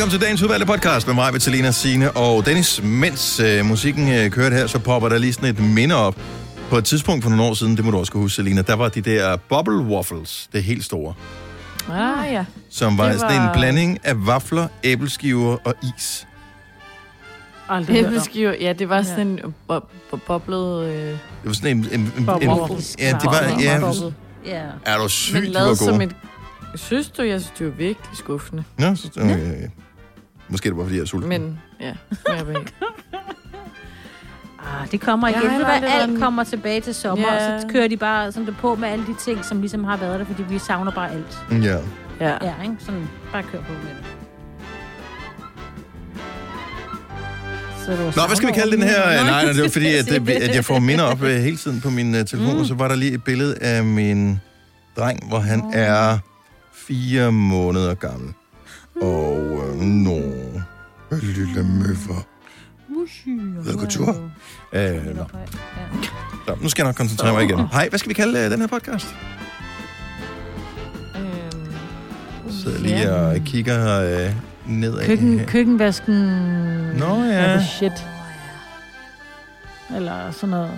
Velkommen til dagens udvalgte podcast med mig, Vitalina Sine og Dennis. Mens øh, musikken øh, kørte her, så popper der lige sådan et minde op. På et tidspunkt for nogle år siden, det må du også kunne huske, Selina, der var de der bubble waffles, det helt store, Ah, ja. som var, Det sådan en var- blanding af vafler, æbleskiver og is. Aldrig. Æbleskiver, ja, det var sådan en bo- bo- boblet... Øh, Det var sådan en... en, en, en ja, det var... Ja, Ja. Ja. er du men sygt, de var lavet som et... Synes du, jeg synes, det var virkelig skuffende. Nå, så, øh, måske er det bare, fordi jeg er sulten. Men, ja. Ah, det kommer igen. hvad, aldrig været alt kommer tilbage til sommer, Ja. og så kører de bare sådan det på med alle de ting, som ligesom har været der, fordi vi savner bare alt. Ja. Ja. Ja, ikke? Sådan, bare kør på med det. Så du Nå, hvad skal vi kalde den her? Nå, Nej, nej, det var fordi, at, det- at jeg får minder op øh, hele tiden på min uh, telefon, mm. og så var der lige et billede af min dreng, hvor han Nå. er fire måneder gammel. Og øh, nå, lille møffer. Ved du, god tur? Øh, nå. Så, nu skal jeg nok koncentrere mig igen. Hej, hvad skal vi kalde uh, den her podcast? Øhm, Så sidder jeg lige og kigger øh, nedad. Køkken, køkkenvasken... Nå, ja. shit. Eller sådan noget.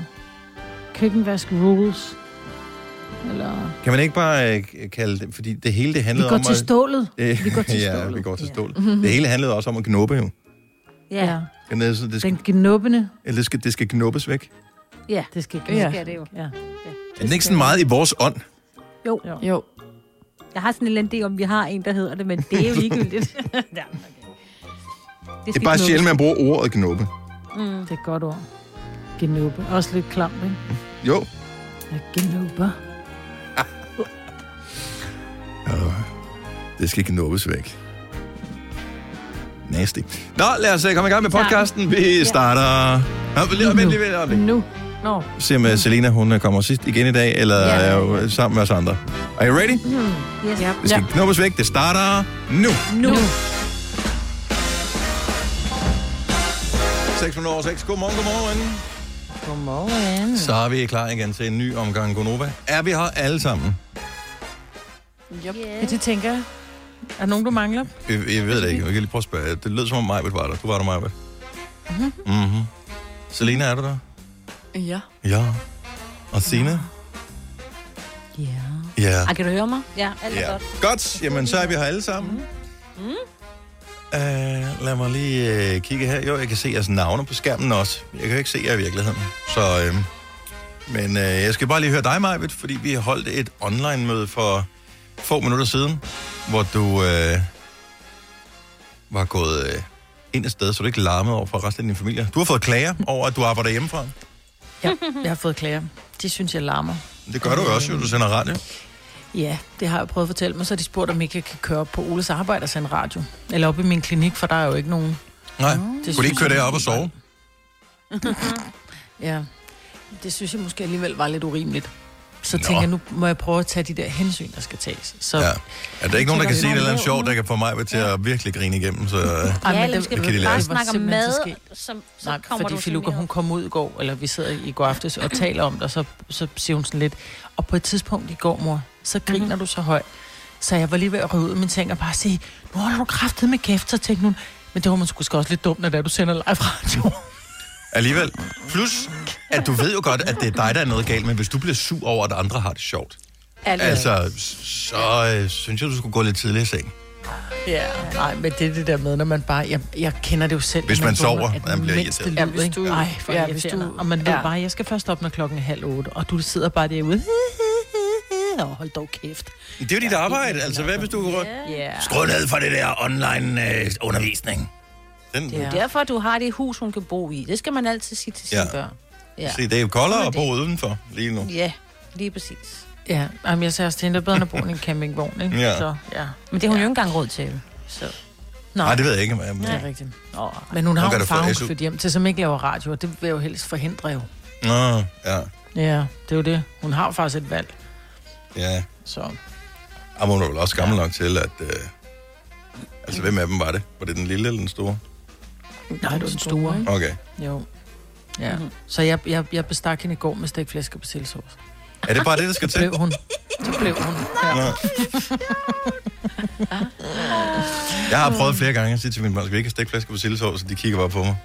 Køkkenvask rules. Eller... Kan man ikke bare øh, kalde det, fordi det hele det Vi handlede går om... til at- stålet. Øh, Vi går til ja, stålet. vi går til Ja. stål. Det hele handlede også om at knuppe jo. Ja. Det, er sådan, det, skal, Den knuppende. eller det, skal, det skal knuppes væk. Ja, det skal, Ja. ja. skal det jo. Ja. Er det ikke sådan meget i vores ånd? Jo. jo. jo. Jeg har sådan en eller anden idé om, vi har en, der hedder det, men det er jo ligegyldigt. ja, okay. Det er bare sjældent, man bruger ordet knuppe. Mm. Det er et godt ord. Genuppe. Også lidt klamt, ikke? Jo. Ja, genuppe. Det skal knuppes væk. Nasty. Nå, lad os øh, komme i gang med podcasten. Vi starter... Nå, lige, vent lige, vent lige. Nu. Nå. Se om øh, Selena, hun øh, kommer sidst igen i dag, eller Ja, er jo ja. sammen med os andre. Are you ready? Yes. Ja. Det skal knuppes væk. Det starter nu. Nu. 6 minutter over 6. Godmorgen, godmorgen. Godmorgen. Så er vi klar igen til en ny omgang Gonova. Er vi her alle sammen? Yep. Ja, det tænker jeg. Er der nogen, du mangler? Jeg, jeg ved det ikke. Jeg kan lige prøve at spørge. Det lød som om Majbet var der. Du var der, Majbet. Mhm. Mhm. Selina, er du der? Ja. Ja. Og Signe? Ja. Ja. Ah, kan du høre mig? Ja, alt er Ja. godt. Godt. Jamen, så er vi her alle sammen. Mm. Uh, lad mig lige uh, kigge her. Jo, jeg kan se jeres navne på skærmen også. Jeg kan jo ikke se jer i virkeligheden. Så, uh, men uh, jeg skal bare lige høre dig, Majbet, fordi vi holdt et online-møde for få minutter siden, hvor du uh, var gået uh, ind et sted, så du ikke larmede over for resten af din familie. Du har fået klager over, at du arbejder hjemmefra. Ja, jeg har fået klager. De synes, jeg larmer. Det gør du jo også, jo. Du sender radio. Ja, det har jeg prøvet at fortælle mig. Så de spurgt, om ikke jeg kan køre op på Oles arbejde og sende radio. Eller op i min klinik, for der er jo ikke nogen... Nej. Det Kunne de ikke køre derop og sove? Ja, det synes jeg måske alligevel var lidt urimeligt. Så Nå. tænker jeg, nu må jeg prøve at tage de der hensyn, der skal tages. Så, Ja. Er der ikke nogen, der kan sige et det eller andet sjovt, der kan få mig til at virkelig grine igennem? Så, øh, Ja, men eller det- skal det du kan de lære. bare snakke om mad, som, så Nej, kommer fordi Filuka, hun kom ud i går, eller vi sidder i går aftes og taler om det, og så, så siger hun sådan lidt, og på et tidspunkt i går, mor, så griner mm-hmm. du så højt. Så jeg var lige ved at ud af min seng og bare sige, nu har du kraftet med kæft, så tænkte hun, men det var man sgu også lidt dumt, når det du sender live radio. Alligevel. Plus, at du ved jo godt, at det er dig, der er noget galt med, hvis du bliver sur over, at andre har det sjovt. Altså, så øh, synes jeg, du skulle gå lidt tidligere i seng. Ja, nej, men det er det der med, når man bare... Jeg, jeg kender det jo selv. Hvis når man sover, vågner man bliver irriteret. Ja, hvis du- Ej, for ja, hvis du... Og man ved ja. bare, jeg skal først op, når klokken er halv otte, og du sidder bare derude. Åh, hold dog kæft. Det er jo dit arbejde. Altså, hvad hvis du går rundt? Ja. Skru ned for det der online øh, undervisning. Den, Det er jo Ja. derfor, du har det hus, hun kan bo i. Det skal man altid sige til sine Ja. børn. Ja. Se, det er jo koldere er at bo udenfor lige nu. ja, lige præcis. Ja, jamen, jeg sagde også til hende, det er bedre end at bo i en campingvogn, ikke? Ja. Så, ja. Men det har hun jo ikke engang råd til. Så. Nå, Nej, det ved jeg ikke. Men, det er rigtigt. Nå, men hun har jo en far, hun flytte hjem til, som ikke laver radio, og det vil jeg jo helst forhindre jo. Nå, ja, Ja, det er jo det. Hun har jo faktisk et valg, ja. så... Og hun er vel også gammel nok til, at... Øh, altså, hvem af dem var det? Var det den lille eller den store? Nej, det var den store, ikke? Okay. Jo. Ja. Så jeg, jeg, jeg bestak hende i går med stegflæsk og persillesauce. Er det bare det, der skal til? blev hun. Så blev hun. Ja. Nå. Jeg har prøvet flere gange at sige til min børn, skal vi ikke have stegflæsker på sildesovs, så de kigger bare på mig.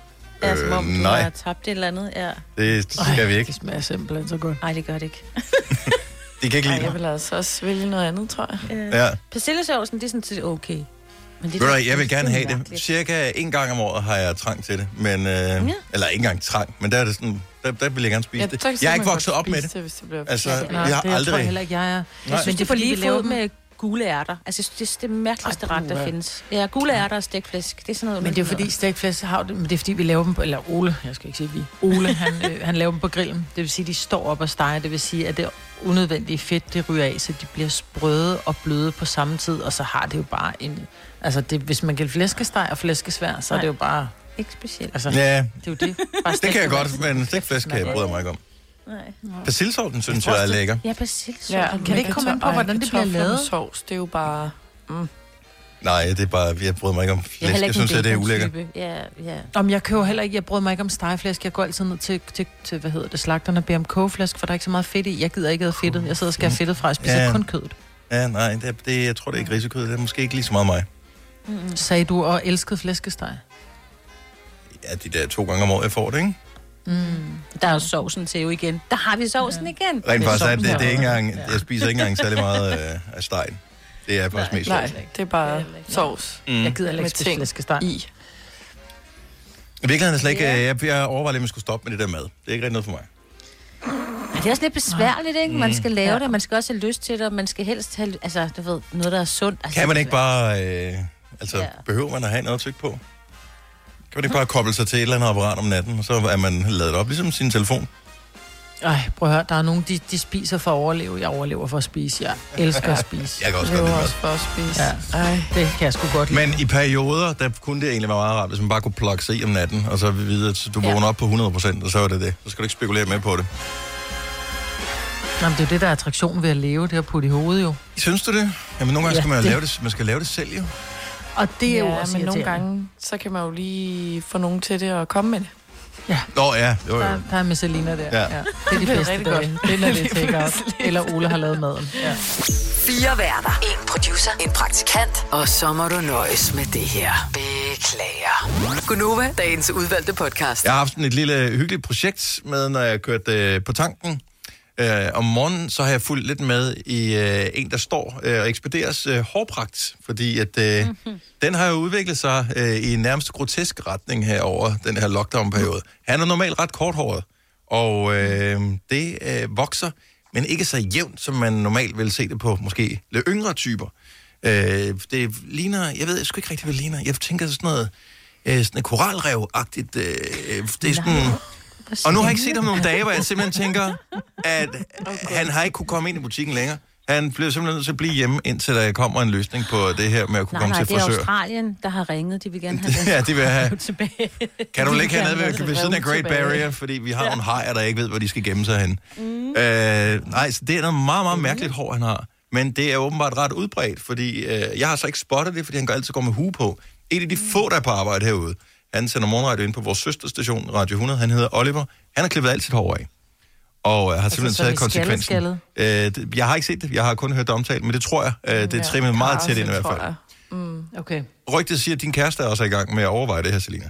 Ja, som om du nej, har tabt et eller andet. Ja. det skal vi ikke. Det smager simpelthen så godt. Nej, det gør det ikke. De kan ikke Ej, lide jeg det. vil altså også vælge noget andet, tror jeg. Øh, Ja. Persillesovsen, det er sådan set okay. Men det Ved du hvad, jeg vil det er gerne have det. Cirka en gang om året har jeg trang til det. Men, øh, ja. Eller ikke engang trang, men der er det sådan, der, der vil jeg gerne spise det. så kan Jeg er ikke vokset op med spise det. hvis det bliver Altså, for- vi Nej, har det jeg tror aldrig... jeg heller ikke, jeg er. Nej. Jeg synes, det er vi lige fod med gule ærter. Altså, jeg det er det mærkeligste Ej, ret, der findes. Ja, gule ærter og stegflæsk. Det er sådan noget. Men det er jo fordi stegflæsk har det, men det er fordi vi laver dem på, eller Ole, jeg skal ikke sige vi, Ole, han, øh, han laver dem på grillen. Det vil sige, de står op og steger. Det vil sige, at det unødvendige fedt, det ryger af, så de bliver sprøde og bløde på samme tid, og så har det jo bare en... Altså, det, hvis man kan flæskesteg og flæskesvær, så er Nej. det jo bare... Ikke specielt. Altså, Ja, det er jo det. Bare det kan jeg godt, men stegflæsk kan jeg bryder mig ikke om. Nej. Persillesovsen synes tror jeg er det- lækker. Ja, persillesovs. Ja, Kan vi ikke komme ind på, hvordan det bliver lavet? Sovs, det er jo bare... Nej, det er bare, jeg bryder mig ikke om Jeg er flæsk. Jeg ikke synes, at det er ulækkert. Ja, ja. Om jeg køber heller ikke, jeg bryder mig ikke om stegeflæsk. Jeg går altid ned til, til, til hvad hedder det, slagterne og beder om kogeflæsk, for der er ikke så meget fedt i. Jeg gider ikke have fedtet. Jeg sidder og skal have fedtet fra, jeg spiser Ja. kun kødet. Ja, nej, det, er- det, jeg tror, det er ikke risekød. Det er måske ikke lige så meget mig. Sagde du og elskede flæskesteg? Ja, de der to gange om året, jeg får det, ikke? Der er jo sovsen til jo igen. Der har vi sovsen ja. igen. Rent Det er faktisk, er det, det er ikke engang, jeg spiser ikke engang særlig meget øh, af stegen. Det er faktisk mest Nej, sovs. det er bare sovs Mm. Jeg gider ikke spise flæskesteg. i. I virkeligheden er slet ikke, øh, jeg, jeg overvejer lidt, om jeg skulle stoppe med det der mad. Det er ikke rigtig noget for mig. Men det er også lidt besværligt, ikke? Man skal lave Ja. det, man skal også have lyst til det, og man skal helst have, altså, du ved, noget, der er sundt. Altså, Kan man ikke bare, øh, altså Ja. behøver man at have noget at trykke på? Kan man ikke bare koble sig til et eller andet apparat om natten, og så er man lavet op, ligesom sin telefon? Ej, prøv at høre, der er nogen, de, de spiser for at overleve. Jeg overlever for at spise. Jeg elsker at spise. Jeg kan også Det godt lide også for at spise. Ja. Ej. Det kan jeg sgu godt lide. Men i perioder, der kunne det egentlig være meget rart, hvis man bare kunne plukke sig i om natten, og så vide, at du Ja. vågner op på 100%, og så er det det. Så skal du ikke spekulere mere på det. Nå, men det er jo det, der er attraktionen ved at leve, det at putte i hovedet jo. Synes du det? Jamen nogle gange Ja, skal man det- lave det, man skal lave det selv jo. Og det er jo ja, også men nogle gange, så kan man jo lige få nogen til det og komme med det. Nå ja, jo jo. Der, der er Messalina der. Ja. Ja. ja. Det er de bedste dage. godt. Det er, når det er. Eller Ole har lavet maden. Ja. Fire værter. En producer. En praktikant. Og så må du nøjes med det her. Beklager. Gunova, dagens udvalgte podcast. Jeg har haft sådan et lille hyggeligt projekt med, når jeg kørte øh, på tanken. Øh, om morgenen, så har jeg fulgt lidt med i øh, en, der står øh, og ekspederes øh, hårpragt, fordi at øh, mm-hmm. den har jo udviklet sig øh, i en nærmest grotesk retning her over den her lockdown-periode. Han er normalt ret korthåret, og øh, det øh, vokser, men ikke så jævnt, som man normalt vil se det på måske lidt yngre typer. Øh, det ligner, jeg ved jeg sgu ikke rigtig, hvad det ligner. Jeg tænker sådan noget, øh, sådan et koralrev-agtigt. Øh, det er sådan... Og nu har jeg ikke set ham nogle dage, hvor jeg simpelthen tænker, at han har ikke kunne komme ind i butikken længere. Han bliver simpelthen nødt til at blive hjemme, indtil der kommer en løsning på det her med at kunne Nej, komme nej, til det er frisør. Australien, der har ringet. De vil gerne have det ja, det vil have. tilbage. Kan du De ligge kan hernede ved, ved siden af Great tilbage. Barrier, fordi vi har nogle hajer, der ikke ved, hvor de skal gemme sig hen. Mm. Øh, nej, så det er noget meget, meget mærkeligt hår, han har. Men det er åbenbart ret udbredt, fordi øh, jeg har så ikke spottet det, fordi han går altid går med hue på. En af de få, der er på arbejde herude, han sender morgenradio ind på vores søsterstation, Radio 100, han hedder Oliver. Han har klippet alt sit hår af. Og jeg har simpelthen så taget konsekvensen. skaldet, Øh, det, jeg har ikke set det, jeg har kun hørt det omtalt, men det tror jeg. Øh, det er trimmet meget tæt ind i hvert fald. Okay. Rygtet siger, at din kæreste er også i gang med at overveje det her, Selina.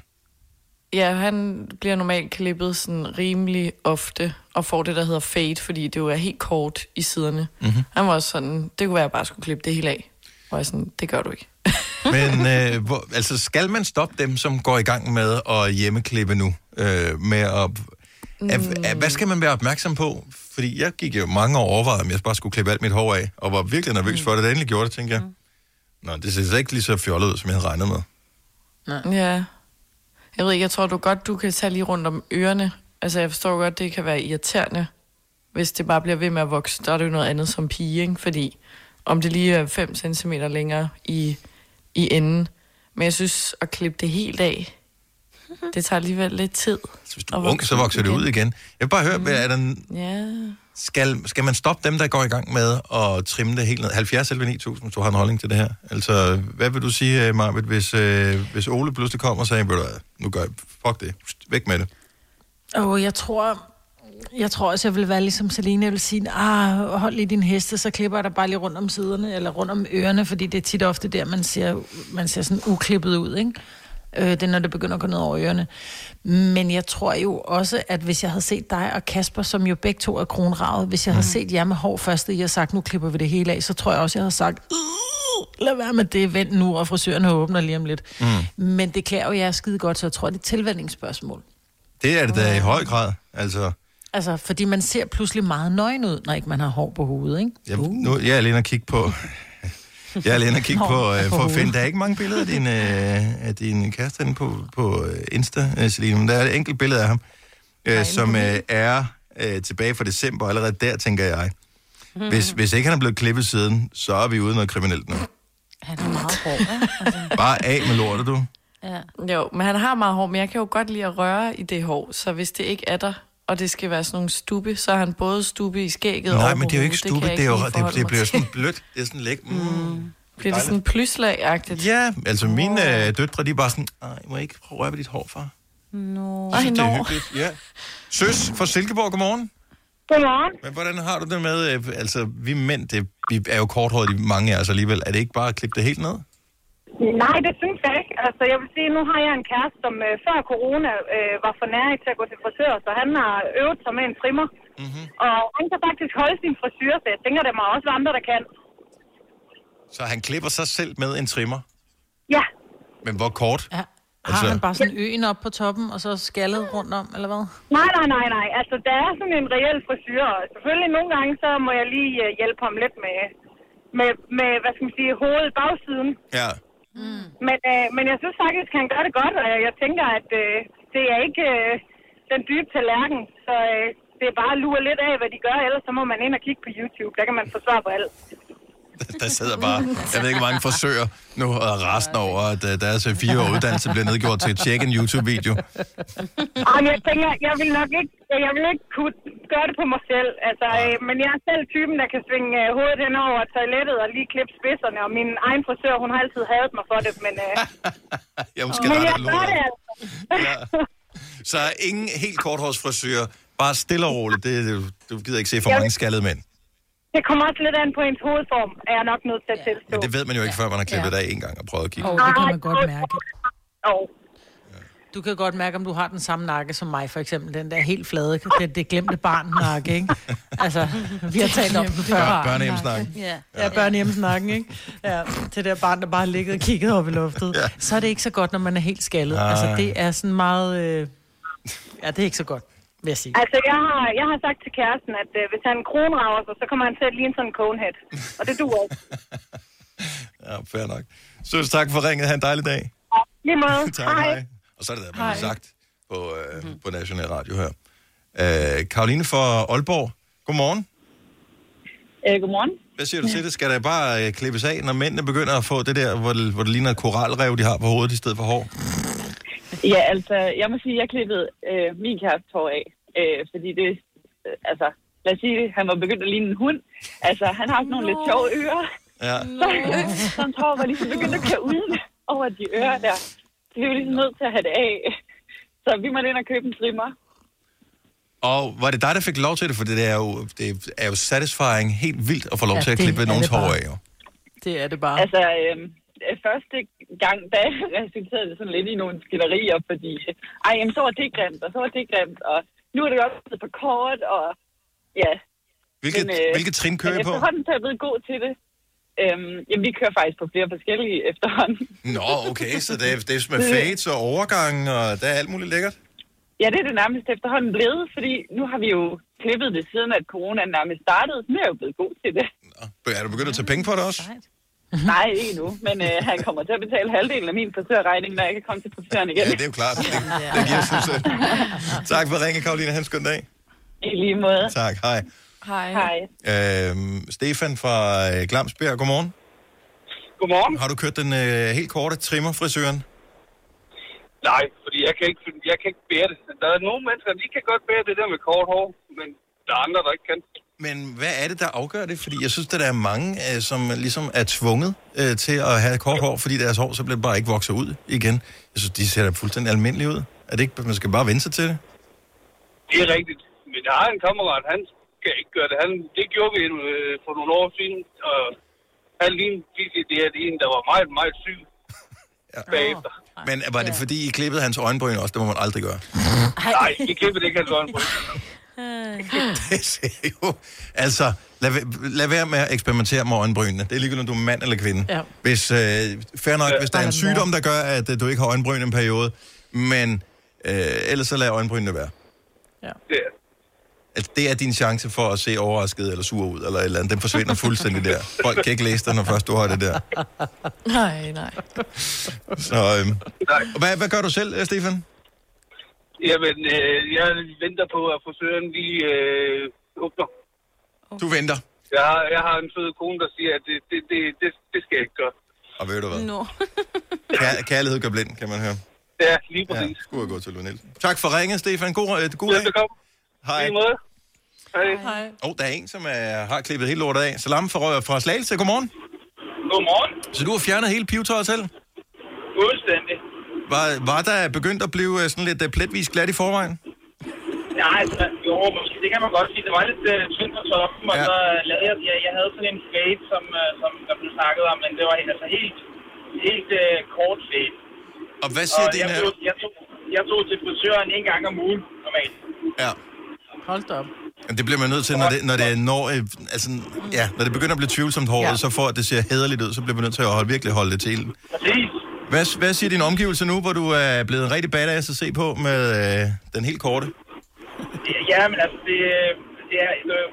Ja, han bliver normalt klippet sådan rimelig ofte, og får det, der hedder fade, fordi det jo er helt kort i siderne. Mm-hmm. Han var også sådan, det kunne være, at jeg bare skulle klippe det hele af. Og jeg sådan, det gør du ikke. Men øh, hvor, altså, skal man stoppe dem, som går i gang med at hjemmeklippe nu? Øh, med at, mm. at, at, hvad skal man være opmærksom på? Fordi jeg gik jo mange år og overvejede, om jeg bare skulle klippe alt mit hår af, og var virkelig nervøs for det. Da jeg endelig gjorde det, tænkte jeg, Nå, det ser slet ikke lige så fjollet ud, som jeg havde regnet med. Ja. Jeg ved ikke, jeg tror du godt, du kan tage lige rundt om ørerne. Altså, jeg forstår godt, det kan være irriterende, hvis det bare bliver ved med at vokse. Der er det jo noget andet som pige, ikke? Fordi om det lige er 5 cm længere i, i enden. Men jeg synes, at klippe det helt af, det tager alligevel lidt tid. Så hvis du er ung, så vokser det ud igen. Jeg vil bare høre, mm. er der, Ja. skal, skal man stoppe dem, der går i gang med at trimme det helt ned? 70 eller 9000, hvis du har en holdning til det her. Altså, hvad vil du sige, Marvitt, hvis, øh, hvis Ole pludselig kommer og sagde, nu gør jeg, fuck det, væk med det. Og jeg tror, Jeg tror også, jeg vil være ligesom Selina. Jeg vil sige, ah, hold lige din heste, så klipper jeg dig bare lige rundt om siderne, eller rundt om ørerne, fordi det er tit ofte der, man ser, man ser sådan uklippet ud, ikke? Øh, det er, når det begynder at gå ned over ørerne. Men jeg tror jo også, at hvis jeg havde set dig og Kasper, som jo begge to er kronravet, hvis jeg havde set jer med hår først, og har sagt, nu klipper vi det hele af, så tror jeg også, jeg havde sagt, "Øh, lad være med det, vent nu, og frisøren åbner lige om lidt. Mm. Men det klæder jo jer skide godt, så jeg tror, det er et tilvændingsspørgsmål. Det er det da i høj grad. Altså, Altså, fordi man ser pludselig meget nøgen ud, når ikke man har hår på hovedet, ikke? jeg, nu, jeg er alene at kigge på... Jeg er alene at kigge Nå, på, øh, for at finde... Der er ikke mange billeder af din, øh, af din kæreste inde på, på øh, Insta, øh, Celine, men der er et enkelt billede af ham, øh, som øh, er øh, tilbage fra december. Allerede der, tænker jeg. Hvis, hvis ikke han er blevet klippet siden, så er vi ude noget kriminelt nu. Han er meget hård, ikke? Altså, Bare af med lortet, du. ja. Jo, men han har meget hår, men jeg kan jo godt lide at røre i det hår, så hvis det ikke er der, og det skal være sådan nogle stube, så er han både stube i skægget og Nej, men det er jo ikke kan det, jeg er jo, det, det bliver sådan blødt. Det er sådan læk. Mm. Bliver det sådan plyslag-agtigt? Ja, altså mine øh, døtre, de er bare sådan, Ej, må jeg ikke prøve at røre ved dit hår, far? Nå. Ej, Det er hyggeligt, ja. Søs fra Silkeborg, godmorgen. Godmorgen. Men hvordan har du det med, øh, altså vi mænd, det, vi er jo korthårede, de mange af os alligevel. Er det ikke bare at klippe det helt ned? Nej, det synes jeg ikke. Altså, jeg vil sige, nu har jeg en kæreste, som øh, før corona øh, var for nær til at gå til frisør, så han har øvet sig med en trimmer. Mm-hmm. Og han kan faktisk holde sin frisyr, så jeg tænker, der må også være andre, der kan. Så han klipper sig selv med en trimmer. Ja, Men hvor kort? Ja. Har Altså- han bare sådan en øen op på toppen, og så skaldet rundt om, eller hvad? nej, nej, nej, nej. Altså, der er sådan en reel frisyr. og Selvfølgelig nogle gange, så må jeg lige øh, hjælpe ham lidt med, med, med, hvad skal man sige, hovedet bagsiden. Ja. Mm. Men, øh, men jeg synes faktisk, han gør det godt, og jeg, jeg tænker, at øh, det er ikke øh, den dybe tallerken. Så øh, det er bare at lure lidt af, hvad de gør, ellers så må man ind og kigge på YouTube. Der kan man få svar på alt. Der sidder bare, jeg ved ikke, hvor mange forsøger nu og resten over, at øh, deres øh, fire år uddannelse bliver nedgjort til at tjekke en YouTube-video. Men jeg tænker, jeg vil nok ikke, jeg vil ikke kunne gøre det på mig selv. Altså, øh, men jeg er selv typen, der kan svinge øh, hovedet hen over toilettet og lige klippe spidserne. Og min egen frisør, hun har altid hadet mig for det, men, øh, Jeg måske men jeg gør det altså. Så ingen helt korthårsfrisør, bare stille og roligt. Det, du gider ikke se for Ja. mange skaldede mænd. Det kommer også lidt an på ens hovedform, er jeg nok nødt til at tilstå. Men det ved man jo ikke, før man har klippet det af en gang og prøvet at kigge. Og det kan man godt mærke. Og, Du kan godt mærke, om du har den samme nakke som mig, for eksempel. Den der helt flade, det, det glemte barn-nakke, ikke? Altså, vi har talt om det før. Bør, børnehjemsnakken. Ja. Ja, børnehjemsnakken, ikke? Ja, det der barn, der bare har ligget og kigget op i luftet. Ja. Så er det ikke så godt, når man er helt skaldet. Nej. Altså, det er sådan meget... Øh... Ja, det er ikke så godt, vil jeg sige. Altså, jeg har, jeg har sagt til kæresten, at øh, hvis han kronrager sig, så kommer han til at ligne sådan en conehead. Og det duer ikke. Ja, fair nok. Så tak for ringet. Ha' en dejlig dag. Lige måde. tak, hej. Og så er det der, man har sagt på, øh, mm-hmm. på National Radio her. Øh, Karoline fra Aalborg, godmorgen. Øh, godmorgen. Hvad siger du til det? Skal der bare øh, klippes af, når mændene begynder at få det der, hvor det, hvor det ligner et koralrev, de har på hovedet i stedet for hår? Ja, altså, jeg må sige, at jeg klippede øh, min kæreste hår af. Øh, fordi det, øh, altså, lad os sige han var begyndt at ligne en hund. Altså, han har sådan nogle lidt sjove ører. Ja. Så, så hans hår var ligesom begyndt at køre ud over de ører der. Så vi var ligesom nødt til at have det af. Så vi måtte ind og købe en trimmer. Og var det dig, der fik lov til det? For det er jo, det er jo satisfying helt vildt at få lov Ja, til at klippe nogens hår af. Jo. Det er det bare. Altså, øh, første gang, da resulterede det sådan lidt i nogle skillerier, fordi, ej, jamen, så var det grimt, og så var det grimt, og nu er det også blevet for kort, og ja, Hvilket, Men, øh, hvilket trin kører I på? efterhånden så er jeg blevet god til det. Øhm, jamen, vi kører faktisk på flere forskellige efterhånden. Nå, okay, så det er, det er med fades og overgang, og der er alt muligt lækkert. Ja, det er det nærmest efterhånden blevet, fordi nu har vi jo klippet det siden, at corona nærmest startede. Nu er jeg jo blevet god til det. Nå, er du begyndt at tage penge for det også? Nej, ikke nu, men øh, han kommer til at betale halvdelen af min frisørregning, når jeg kan komme til frisøren igen. Ja, det er jo klart. Det, det giver selv. Tak for ringen, Karoline. Ha' en skøn dag. I lige måde. Tak, hej. Hej. Hej. Øhm, Stefan fra øh, Glamsbjerg, godmorgen. Godmorgen. Har du kørt den øh, helt korte trimmer-frisøren? Nej, fordi jeg kan ikke, jeg kan ikke bære det. Der er nogle mennesker, de kan godt bære det der med kort hår, men der er andre, der ikke kan. Men hvad er det, der afgør det? Fordi jeg synes, at der er mange, øh, som ligesom er tvunget øh, til at have kort hår, fordi deres hår så bliver bare ikke vokset ud igen. Jeg synes, de ser da fuldstændig almindelige ud. Er det ikke, man skal bare vende sig til det? Det er rigtigt, men jeg har en kammerat, han skal ikke gøre det. Han, det gjorde vi øh, for nogle år siden, og han lignede det her, det er en, der var meget, meget syg Ja. bagefter. Men var det fordi, I klippede hans øjenbryn også? Det må man aldrig gøre. Nej, I klippede ikke hans øjenbryn. Det ser jo... Altså, lad, lad være med at eksperimentere med øjenbrynene. Det er ligegyldigt, om du er mand eller kvinde. Ja. Hvis, øh, fair nok, hvis der er en sygdom, der gør, at øh, du ikke har øjenbryn en periode, men øh, ellers så lad øjenbrynene være. Det er. Altså, det er din chance for at se overrasket eller sur ud, eller et eller andet. Den forsvinder fuldstændig der. Folk kan ikke læse dig, når først du har det der. Nej, nej. Så, øh, Nej. hvad, hvad gør du selv, øh, Stefan? Jamen, øh, jeg venter på, at frisøren lige øh, åbner. Du venter. Jeg har, jeg har en sød kone, der siger, at det, det, det, det, det skal jeg ikke gøre. Og ved du hvad? Nå. Kær- kærlighed gør blind, kan man høre. Ja, lige Ja, præcis. skulle have gået til Nielsen. Tak for ringet, Stefan. God, øh, god dag. Velbekomme. Hej. Lige måde. Hej. Hej. Oh, der er en, som er, har klippet helt lortet af. Salam fra, fra Slagelse. Godmorgen. Godmorgen. Så du har fjernet hele pivetøjet selv? Fuldstændig. Var, var der begyndt at blive øh, sådan lidt øh, pletvis glat i forvejen? Nej, altså, jo, måske, det kan man godt sige. Det var lidt uh, tyndt på toppen, og Ja. så uh, lavede jeg, jeg, jeg havde sådan en fade, som, uh, som der blev snakket om, men det var altså helt, helt uh, kort fade. Og hvad siger Og din jeg, her? tog, jeg, tog, jeg tog til frisøren en gang om ugen, normalt. Ja. Hold da op. Men det bliver man nødt til, når det, når det, når, øh, altså, ja, når det begynder at blive tvivlsomt håret, Ja. så for at det ser hederligt ud, så bliver man nødt til at holde, virkelig holde det til. ilden. Præcis. Hvad, hvad siger din omgivelse nu, hvor du er blevet en rigtig badass at se på med øh, den helt korte? Ja, men altså, det, det er,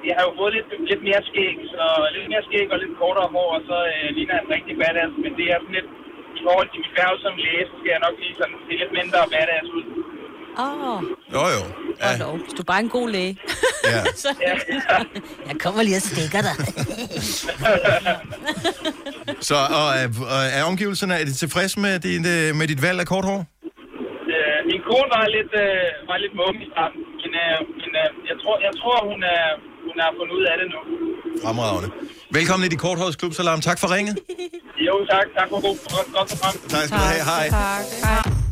jeg har jo fået lidt, lidt mere skæg, så lidt mere skæg og lidt kortere hår, og så øh, ligner jeg en rigtig badass, men det er sådan lidt, i forhold til mit færge som læge, så skal jeg nok lige sådan se lidt mindre badass ud. Åh, oh, Jo, jo. Ja, ja. hvis du er bare en god læge. ja. Så, jeg kommer lige og stikker dig. Så og, er, og er omgivelserne er de tilfredse med, din, øh, med dit valg af kort hår? Øh, min kone var lidt, øh, var lidt mum i starten, men, øh, men øh, jeg tror, jeg tror hun, er, hun har fundet ud af det nu. Fremragende. Velkommen i de korthårets klub, Salam. Tak for ringet. Jo, tak. Tak for god, godt, godt program. Tak skal du have. Hej. Tak.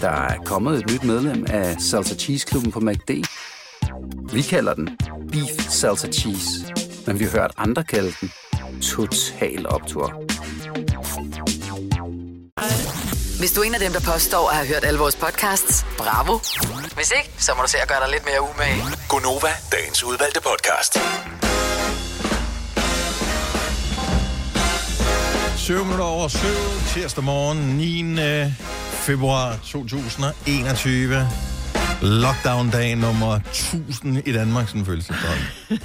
Der er kommet et nyt medlem af Salsa Cheese Klubben på MACD. Vi kalder den Beef Salsa Cheese, men vi har hørt andre kalde den Total Optor. Hvis du er en af dem, der påstår at have hørt alle vores podcasts, bravo. Hvis ikke, så må du se at gøre dig lidt mere umage. Gonova, dagens udvalgte podcast. 7 minutter over 7, tirsdag morgen, 9. februar 2021. Lockdown-dag nummer 1000 i Danmark, sådan føles det.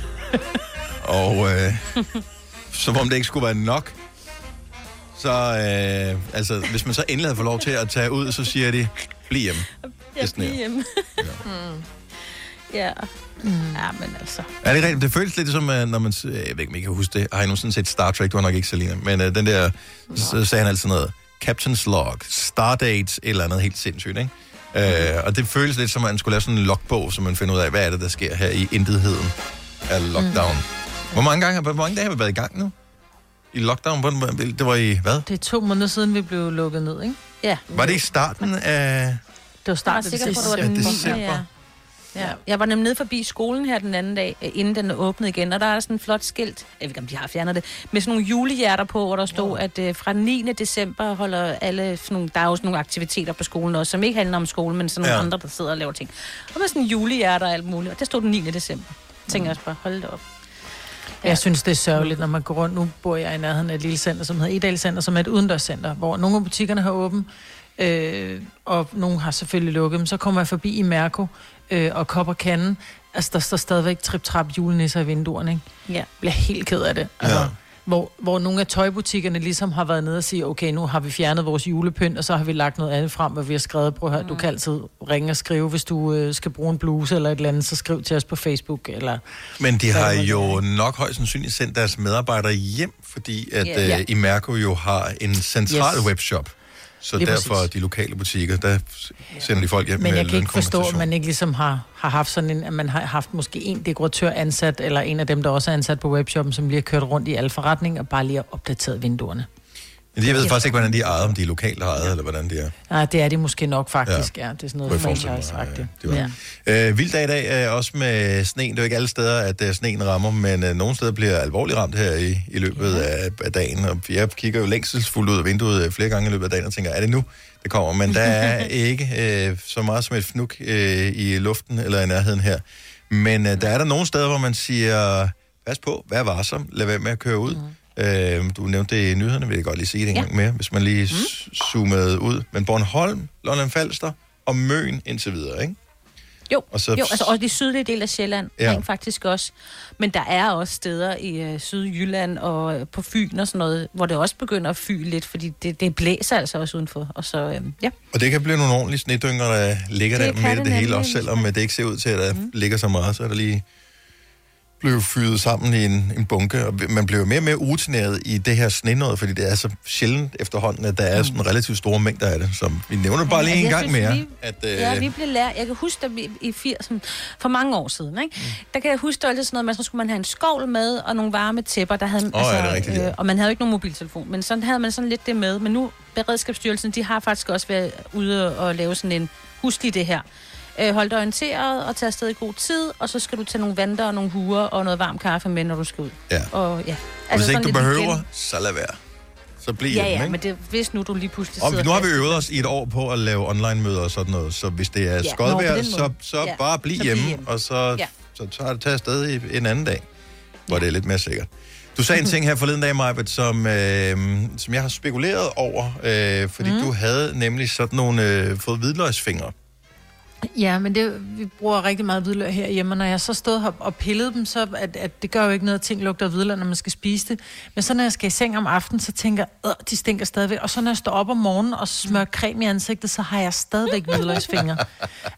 Og øh, som om det ikke skulle være nok, så øh, altså, hvis man så endelig havde fået lov til at tage ud, så siger de, bliv hjemme. Jeg sneer. bliver hjemme. ja. Ja, men altså. Er det rigtigt? Det føles lidt som, øh, når man... Jeg ved ikke, om I kan huske det. Har I nogensinde set Star Trek? Det var nok ikke Selina. Men uh, den der... Så sagde han altid noget. Captain's Log. Stardate. Et eller andet helt sindssygt, ikke? Uh, og det føles lidt som, at man skulle lave sådan en logbog, så man finder ud af, hvad er det, der sker her i intetheden af lockdown. Mm. Hvor mange gange hvor mange dage har vi været i gang nu? I lockdown? Hvor- Det var i hvad? Det er to måneder siden, vi blev lukket ned, ikke? Ja. Var det i starten af... Det var Jeg var starten sikker på, at det var Ja, den 9. december. Ja. Ja. Jeg var nemlig nede forbi skolen her den anden dag, øh, inden den åbnede igen, og der er sådan et flot skilt, jeg ved ikke, om de har fjernet det, med sådan nogle julehjerter på, hvor der stod, at øh, fra 9. december holder alle sådan nogle, der er jo sådan nogle aktiviteter på skolen også, som ikke handler om skolen, men sådan nogle Ja. ja. andre, der sidder og laver ting. Og med sådan julehjerter og alt muligt, og det stod den 9. december. Jeg tænker også bare, hold det op. Ja. Jeg synes, det er sørgeligt, når man går rundt. Nu bor jeg i nærheden af et lille center, som hedder Edal Center, som er et udendørscenter, hvor nogle af butikkerne har åbent, øh, og nogle har selvfølgelig lukket. Men så kommer jeg forbi i Mærko øh, og kopper kanden. Altså, der står stadigvæk trip-trap julenisser i vinduerne, ikke? Ja. Jeg bliver helt ked af det. Altså, Ja. hvor, hvor nogle af tøjbutikkerne ligesom har været nede og sige, okay, nu har vi fjernet vores julepynt, og så har vi lagt noget andet frem, og vi har skrevet, prøv at høre, mm. du kan altid ringe og skrive, hvis du øh, skal bruge en bluse eller et eller andet, så skriv til os på Facebook, eller... Men de har jo nok højst sandsynligt sendt deres medarbejdere hjem, fordi at yeah. Uh, Imerco jo har en central Yes. webshop. Så Lige derfor præcis. de lokale butikker, der sender de folk hjem Men jeg kan ikke forstå, at man ikke ligesom har, har haft sådan en, at man har haft måske en dekoratør ansat, eller en af dem, der også er ansat på webshoppen, som lige har kørt rundt i alle forretninger, og bare lige har opdateret vinduerne. Men jeg ved faktisk ikke, hvordan de er ejet, om de er lokalt ejet, eller hvordan de er. Nej, det er de måske nok faktisk, ja. ja det er sådan noget franchise-agtigt. Var. Ja. Øh, vild dag i dag, øh, også med sne. Det er jo ikke alle steder, at øh, sneen rammer, men øh, nogle steder bliver alvorligt ramt her i, i løbet af, af dagen. Og jeg kigger jo længselsfuldt ud af vinduet flere gange i løbet af dagen og tænker, er det nu, det kommer? Men der er ikke øh, så meget som et fnuk øh, i luften eller i nærheden her. Men øh, der er der nogle steder, hvor man siger, pas på, vær varsom, lad være med at køre ud. Mm. Øh, du nævnte det i nyhederne, vil jeg godt lige sige det en Ja. gang mere, hvis man lige mm. zoomede ud. Men Bornholm, Lolland Falster og Møn indtil videre, ikke? Jo, Og så- jo altså også de sydlige del af Sjælland, Ja. rent faktisk også. Men der er også steder i øh, Sydjylland og øh, på Fyn og sådan noget, hvor det også begynder at fy lidt, fordi det, det blæser altså også udenfor. Og så, øh, ja. Og det kan blive nogle ordentlige snedynger, der ligger Det der midt det hele, også selvom det ikke ser ud til, at der mm. ligger så meget, så er der lige blevet fyret sammen i en, en bunke, og man jo mere og mere rutineret i det her snenåde, fordi det er så sjældent efterhånden, at der er sådan relativt store mængder af det, som vi nævner bare lige en Altså, gang jeg mere. synes, At, Vi, øh, ja, vi blev lært. Jeg kan huske, da vi i 80'erne, for mange år siden, ikke? Mm. der kan jeg huske, der var sådan noget at så skulle man have en skovl med, og nogle varme tæpper, der havde, altså, Åh, ja, rigtigt, ja. og man havde jo ikke nogen mobiltelefon, men sådan havde man sådan lidt det med. Men nu, Beredskabsstyrelsen, de har faktisk også været ude og lave sådan en, husk lige det her, øh, hold dig orienteret og tage afsted i god tid, og så skal du tage nogle vanter og nogle huer og noget varm kaffe med, når du skal ud. Ja. Og, ja. og hvis ikke du behøver, igen. så lad være. Så bliv Ja, hjemme, ja, ikke? men det, hvis nu du lige pludselig Og sidder nu har vi øvet os i et år på at lave online-møder og sådan noget, så hvis det er Ja, skodvejr, så, så Ja, bare bliv så bliv hjemme, hjemme. og så, Ja. så tager det tager afsted i en anden dag, hvor det er lidt mere sikkert. Du sagde en ting her forleden dag, Majbet, som, øh, som jeg har spekuleret over, øh, fordi mm. du havde nemlig sådan nogle øh, fået hvidløgsfingre. Ja, men det, vi bruger rigtig meget hvidløg herhjemme, når jeg så stod her og pillede dem, så at, at det gør jo ikke noget, at ting lugter af hvidløg, når man skal spise det. Men så når jeg skal i seng om aftenen, så tænker jeg, "Øh, de stinker stadigvæk. Og så når jeg står op om morgenen og smører creme i ansigtet, så har jeg stadigvæk hvidløgsfingre.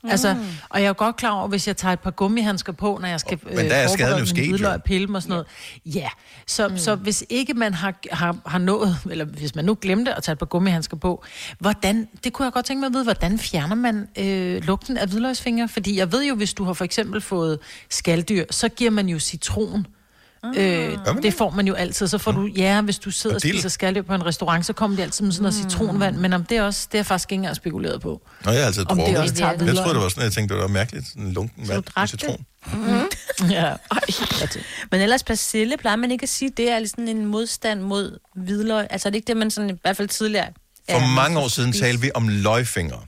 altså, og jeg er jo godt klar over, hvis jeg tager et par gummihandsker på, når jeg skal øh, Men der er forberede min hvidløg og pille dem og sådan noget. Ja, så, mm. så hvis ikke man har, har, har nået, eller hvis man nu glemte at tage et par gummihandsker på, hvordan, det kunne jeg godt tænke mig at vide, hvordan fjerner man øh, lugten af hvidløgsfingre? Fordi jeg ved jo, hvis du har for eksempel fået skalddyr, så giver man jo citron. Øh, Gør man det får man jo altid. Så får du, ja, hvis du sidder Og og spiser skalddyr på en restaurant, så kommer det altid med sådan noget citronvand. Men om det er også, det er jeg faktisk ikke engang spekuleret på. Nå, jeg har altid Om det også tager Jeg troede, det var sådan, jeg tænkte, det var mærkeligt. Sådan en lunken vand med drak det? citron. Ja. Men ellers persille plejer man ikke at sige, det er sådan en modstand mod hvidløg. Altså er det ikke det, man sådan, i hvert fald tidligere... For ja, mange år siden talte vi om løgfingre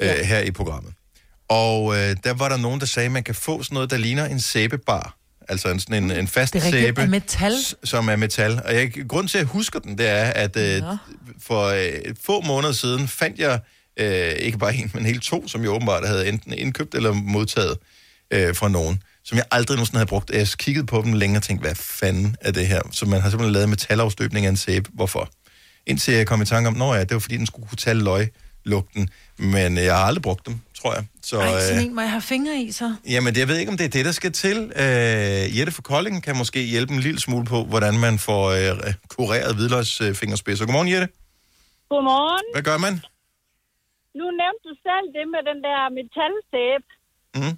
øh, her i programmet. Og øh, der var der nogen, der sagde, at man kan få sådan noget, der ligner en sæbebar. Altså en, sådan en, en fast Det er rigtigt, sæbe, af metal. som er metal. Og jeg, grund til, at jeg husker den, det er, at øh, for øh, få måneder siden fandt jeg øh, ikke bare en, men hele to, som jeg åbenbart havde enten indkøbt eller modtaget øh, fra nogen, som jeg aldrig nogensinde havde brugt. Jeg kiggede på dem længe og tænkte, hvad fanden er det her? Så man har simpelthen lavet metalafstøbning af en sæbe. Hvorfor? Indtil jeg kom i tanke om, at det var fordi, den skulle kunne tage løglugten. Men jeg har aldrig brugt dem, tror jeg. Så, Ej, sådan øh, en må jeg have fingre i, så. Jamen, jeg ved ikke, om det er det, der skal til. Øh, Jette fra Kolding kan måske hjælpe en lille smule på, hvordan man får øh, kureret hvidløgsfingerspidser. Godmorgen, Jette. Godmorgen. Hvad gør man? Nu nævnte du selv det med den der metalsæbe. Mm.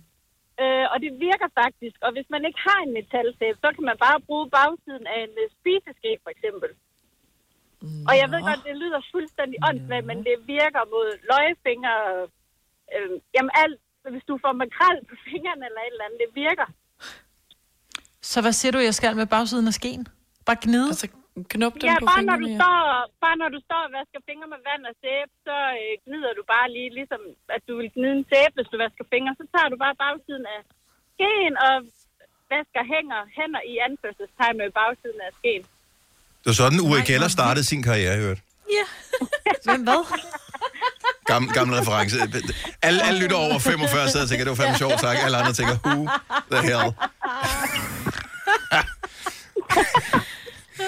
Øh, og det virker faktisk. Og hvis man ikke har en metalsæbe, så kan man bare bruge bagsiden af en øh, spiseske, for eksempel. Og jeg ved godt, det lyder fuldstændig åndssvagt, men det virker mod løgefingre. Øh, jamen alt, hvis du får makrel på fingrene eller et eller andet, det virker. Så hvad siger du, jeg skal med bagsiden af skeen? Bare gnide? Altså, knup dem Ja, på bare når, du ja. står, bare når du står og vasker fingre med vand og sæbe, så øh, gnider du bare lige, ligesom at du vil gnide en sæbe, hvis du vasker fingre. Så tager du bare bagsiden af skeen og vasker hænger, hænder i anførselstegn med bagsiden af skeen. Det var sådan, Uri Geller startede sin karriere, hørt. Ja. Hvem hvad? Gammel, gammel reference. Alle, alle lytter over 45 sidder og tænker, det var fandme sjovt sagt. Alle andre tænker, who the hell?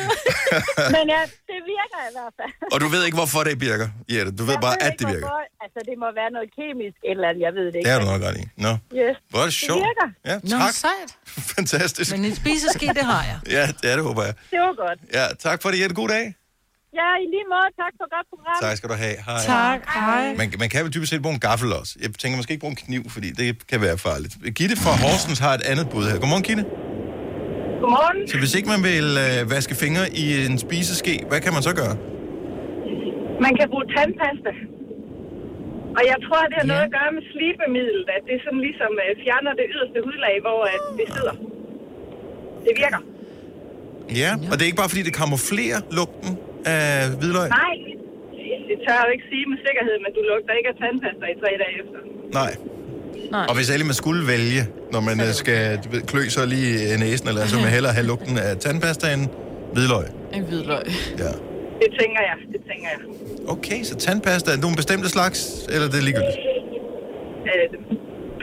Men ja, det virker i hvert fald. Og du ved ikke, hvorfor det virker, Jette. Du ved Jeg bare, ved at ikke, det virker. hvorfor. Altså, det må være noget kemisk et eller andet, jeg ved det ikke. Det har du nok ret i. Nå, Yes. hvor er det sjovt. Det virker. Ja, Nå, tak. sejt. Fantastisk. Men en spiseske, det har jeg. Ja, det er det, håber jeg. Det var godt. Ja, tak for det, Jette. God dag. Ja, i lige måde. Tak for godt program. Tak skal du have. Hej. Tak, hej. Man, man kan vel typisk set bruge en gaffel også. Jeg tænker, man skal ikke bruge en kniv, fordi det kan være farligt. Gitte fra Horsens har et andet bud her. Godmorgen, Gitte. Godmorgen. Så hvis ikke man vil øh, vaske fingre i en spiseske, hvad kan man så gøre? Man kan bruge tandpasta. Og jeg tror, det har noget at gøre med slibemiddel, at det sådan ligesom øh, fjerner det yderste hudlag, hvor at det sidder. Det virker. Ja, og det er ikke bare fordi, det kamuflerer lugten af hvidløg? Nej, det tør jeg jo ikke sige med sikkerhed, men du lugter ikke af tandpasta i tre dage efter. Nej. Nej. Og hvis alle man skulle vælge, når man øh, skal du ved, klø sig lige i næsen, eller så vil man hellere have lugten af tandpasta end hvidløg. En hvidløg. Ja. Det tænker jeg, det tænker jeg. Okay, så tandpasta, er det nogle bestemte slags, eller er det ligegyldigt? Øh,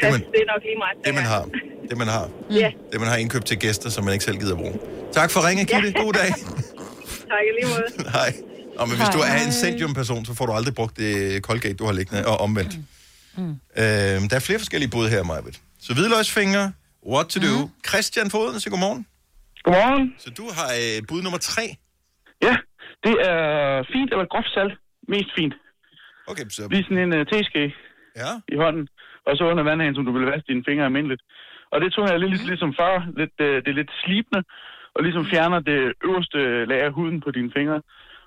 pas, man- det er nok lige meget. Det, man har. Det, man har. Ja, Det, man har indkøbt til gæster, som man ikke selv gider bruge. Tak for ringe, Gitte. God dag. tak i lige måde. Hej. Og men hvis Hej. du er en Centium-person, så får du aldrig brugt det Colgate, du har liggende, og omvendt. Mm. Øhm, der er flere forskellige bud her, Majbet. Så hvidløgsfingre, what to do. Christian Foden, så godmorgen. Godmorgen. Så du har øh, bud nummer tre. Ja, det er fint eller groft salt. Mest fint. Okay, så... Lige sådan en uh, teske Ja. i hånden, og så under vandhanen, som du vil vaske dine fingre almindeligt. Og det tror jeg lidt Mhm. ligesom før. Lidt, uh, det er lidt slibende, og ligesom fjerner det øverste lag af huden på dine fingre.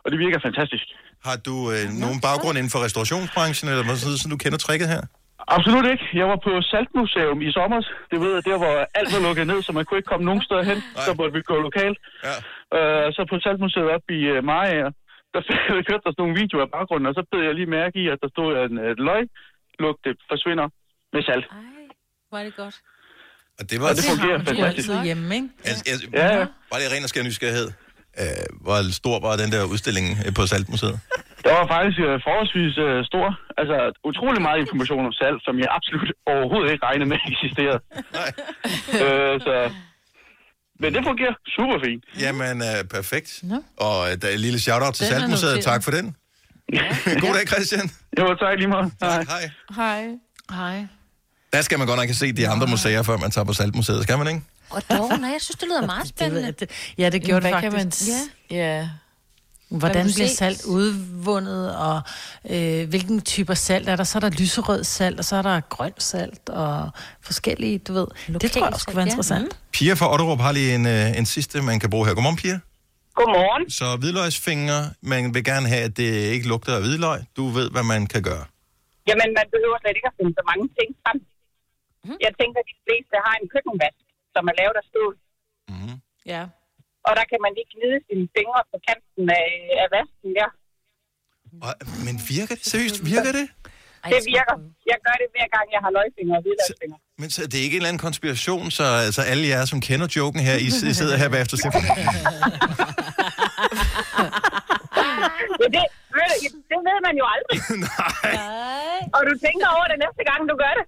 Og det virker fantastisk. Har du øh, nogen baggrund inden for restaurationsbranchen, eller hvad, så, du kender tricket her? Absolut ikke. Jeg var på Saltmuseum i sommer. Det ved jeg, der hvor alt var lukket ned, så man kunne ikke komme nogen steder hen. Så måtte vi gå lokalt. Ja. Uh, så på Saltmuseet op i uh, Maja, der kørte der sådan nogle videoer i baggrunden, og så blev jeg lige mærke i, at der stod, en uh, løglugt det forsvinder med salt. Ej, hvor er det godt. Og det var... Og det fungerer Du er fantastisk. altid hjemme, ikke? Altså, jeg, Ja. Bare det ren og skær nysgerrighed. Øh, hvor stor var den der udstilling øh, på Saltmuseet? Der var faktisk uh, forholdsvis uh, stor. Altså utrolig meget information om salt, som jeg absolut overhovedet ikke regnede med eksisterede. Nej. uh, så... Men det fungerer super fint. Jamen, øh, perfekt. Nå. Og øh, der er et lille shout-out til Den Saltmuseet. Tak for den. God dag, Christian. Jo, tak lige meget. Hej. Hej. Hej. Hej. Der skal man godt nok have set de andre museer, før man tager på Saltmuseet. Skal man ikke? Og dog, nej, jeg synes, det lyder meget Det spændende. jeg, det, ja, det gjorde Hvad det kan faktisk. man... s- Ja. Hvordan bliver se? salt udvundet, og øh, hvilken typer salt er der? Så er der lyserød salt, og så er der grønt salt, og forskellige, du ved. det tror jeg også kunne være ja. interessant. Pia fra Otterup har lige en, øh, en sidste, man kan bruge her. Godmorgen, Pia. Godmorgen. Så hvidløgsfingre, man vil gerne have, at det ikke lugter af hvidløg. Du ved, hvad man kan gøre. Jamen, man behøver slet ikke at finde så mange ting frem. Jeg tænker, at de fleste har en køkkenvask, som er lavet af stål. Ja. Og der kan man lige gnide sine fingre på kanten af, af vasken der. Og, men virker det? Seriøst, virker det? Det virker. Jeg gør det hver gang, jeg har løgfingre og hvidløgsfingre. Men så, det er ikke en eller anden konspiration, så altså, alle jer, som kender joken her, I, I sidder her bagefter og siger, Ja, det, ved det ved man jo aldrig. nej. Og du tænker over det næste gang, du gør det.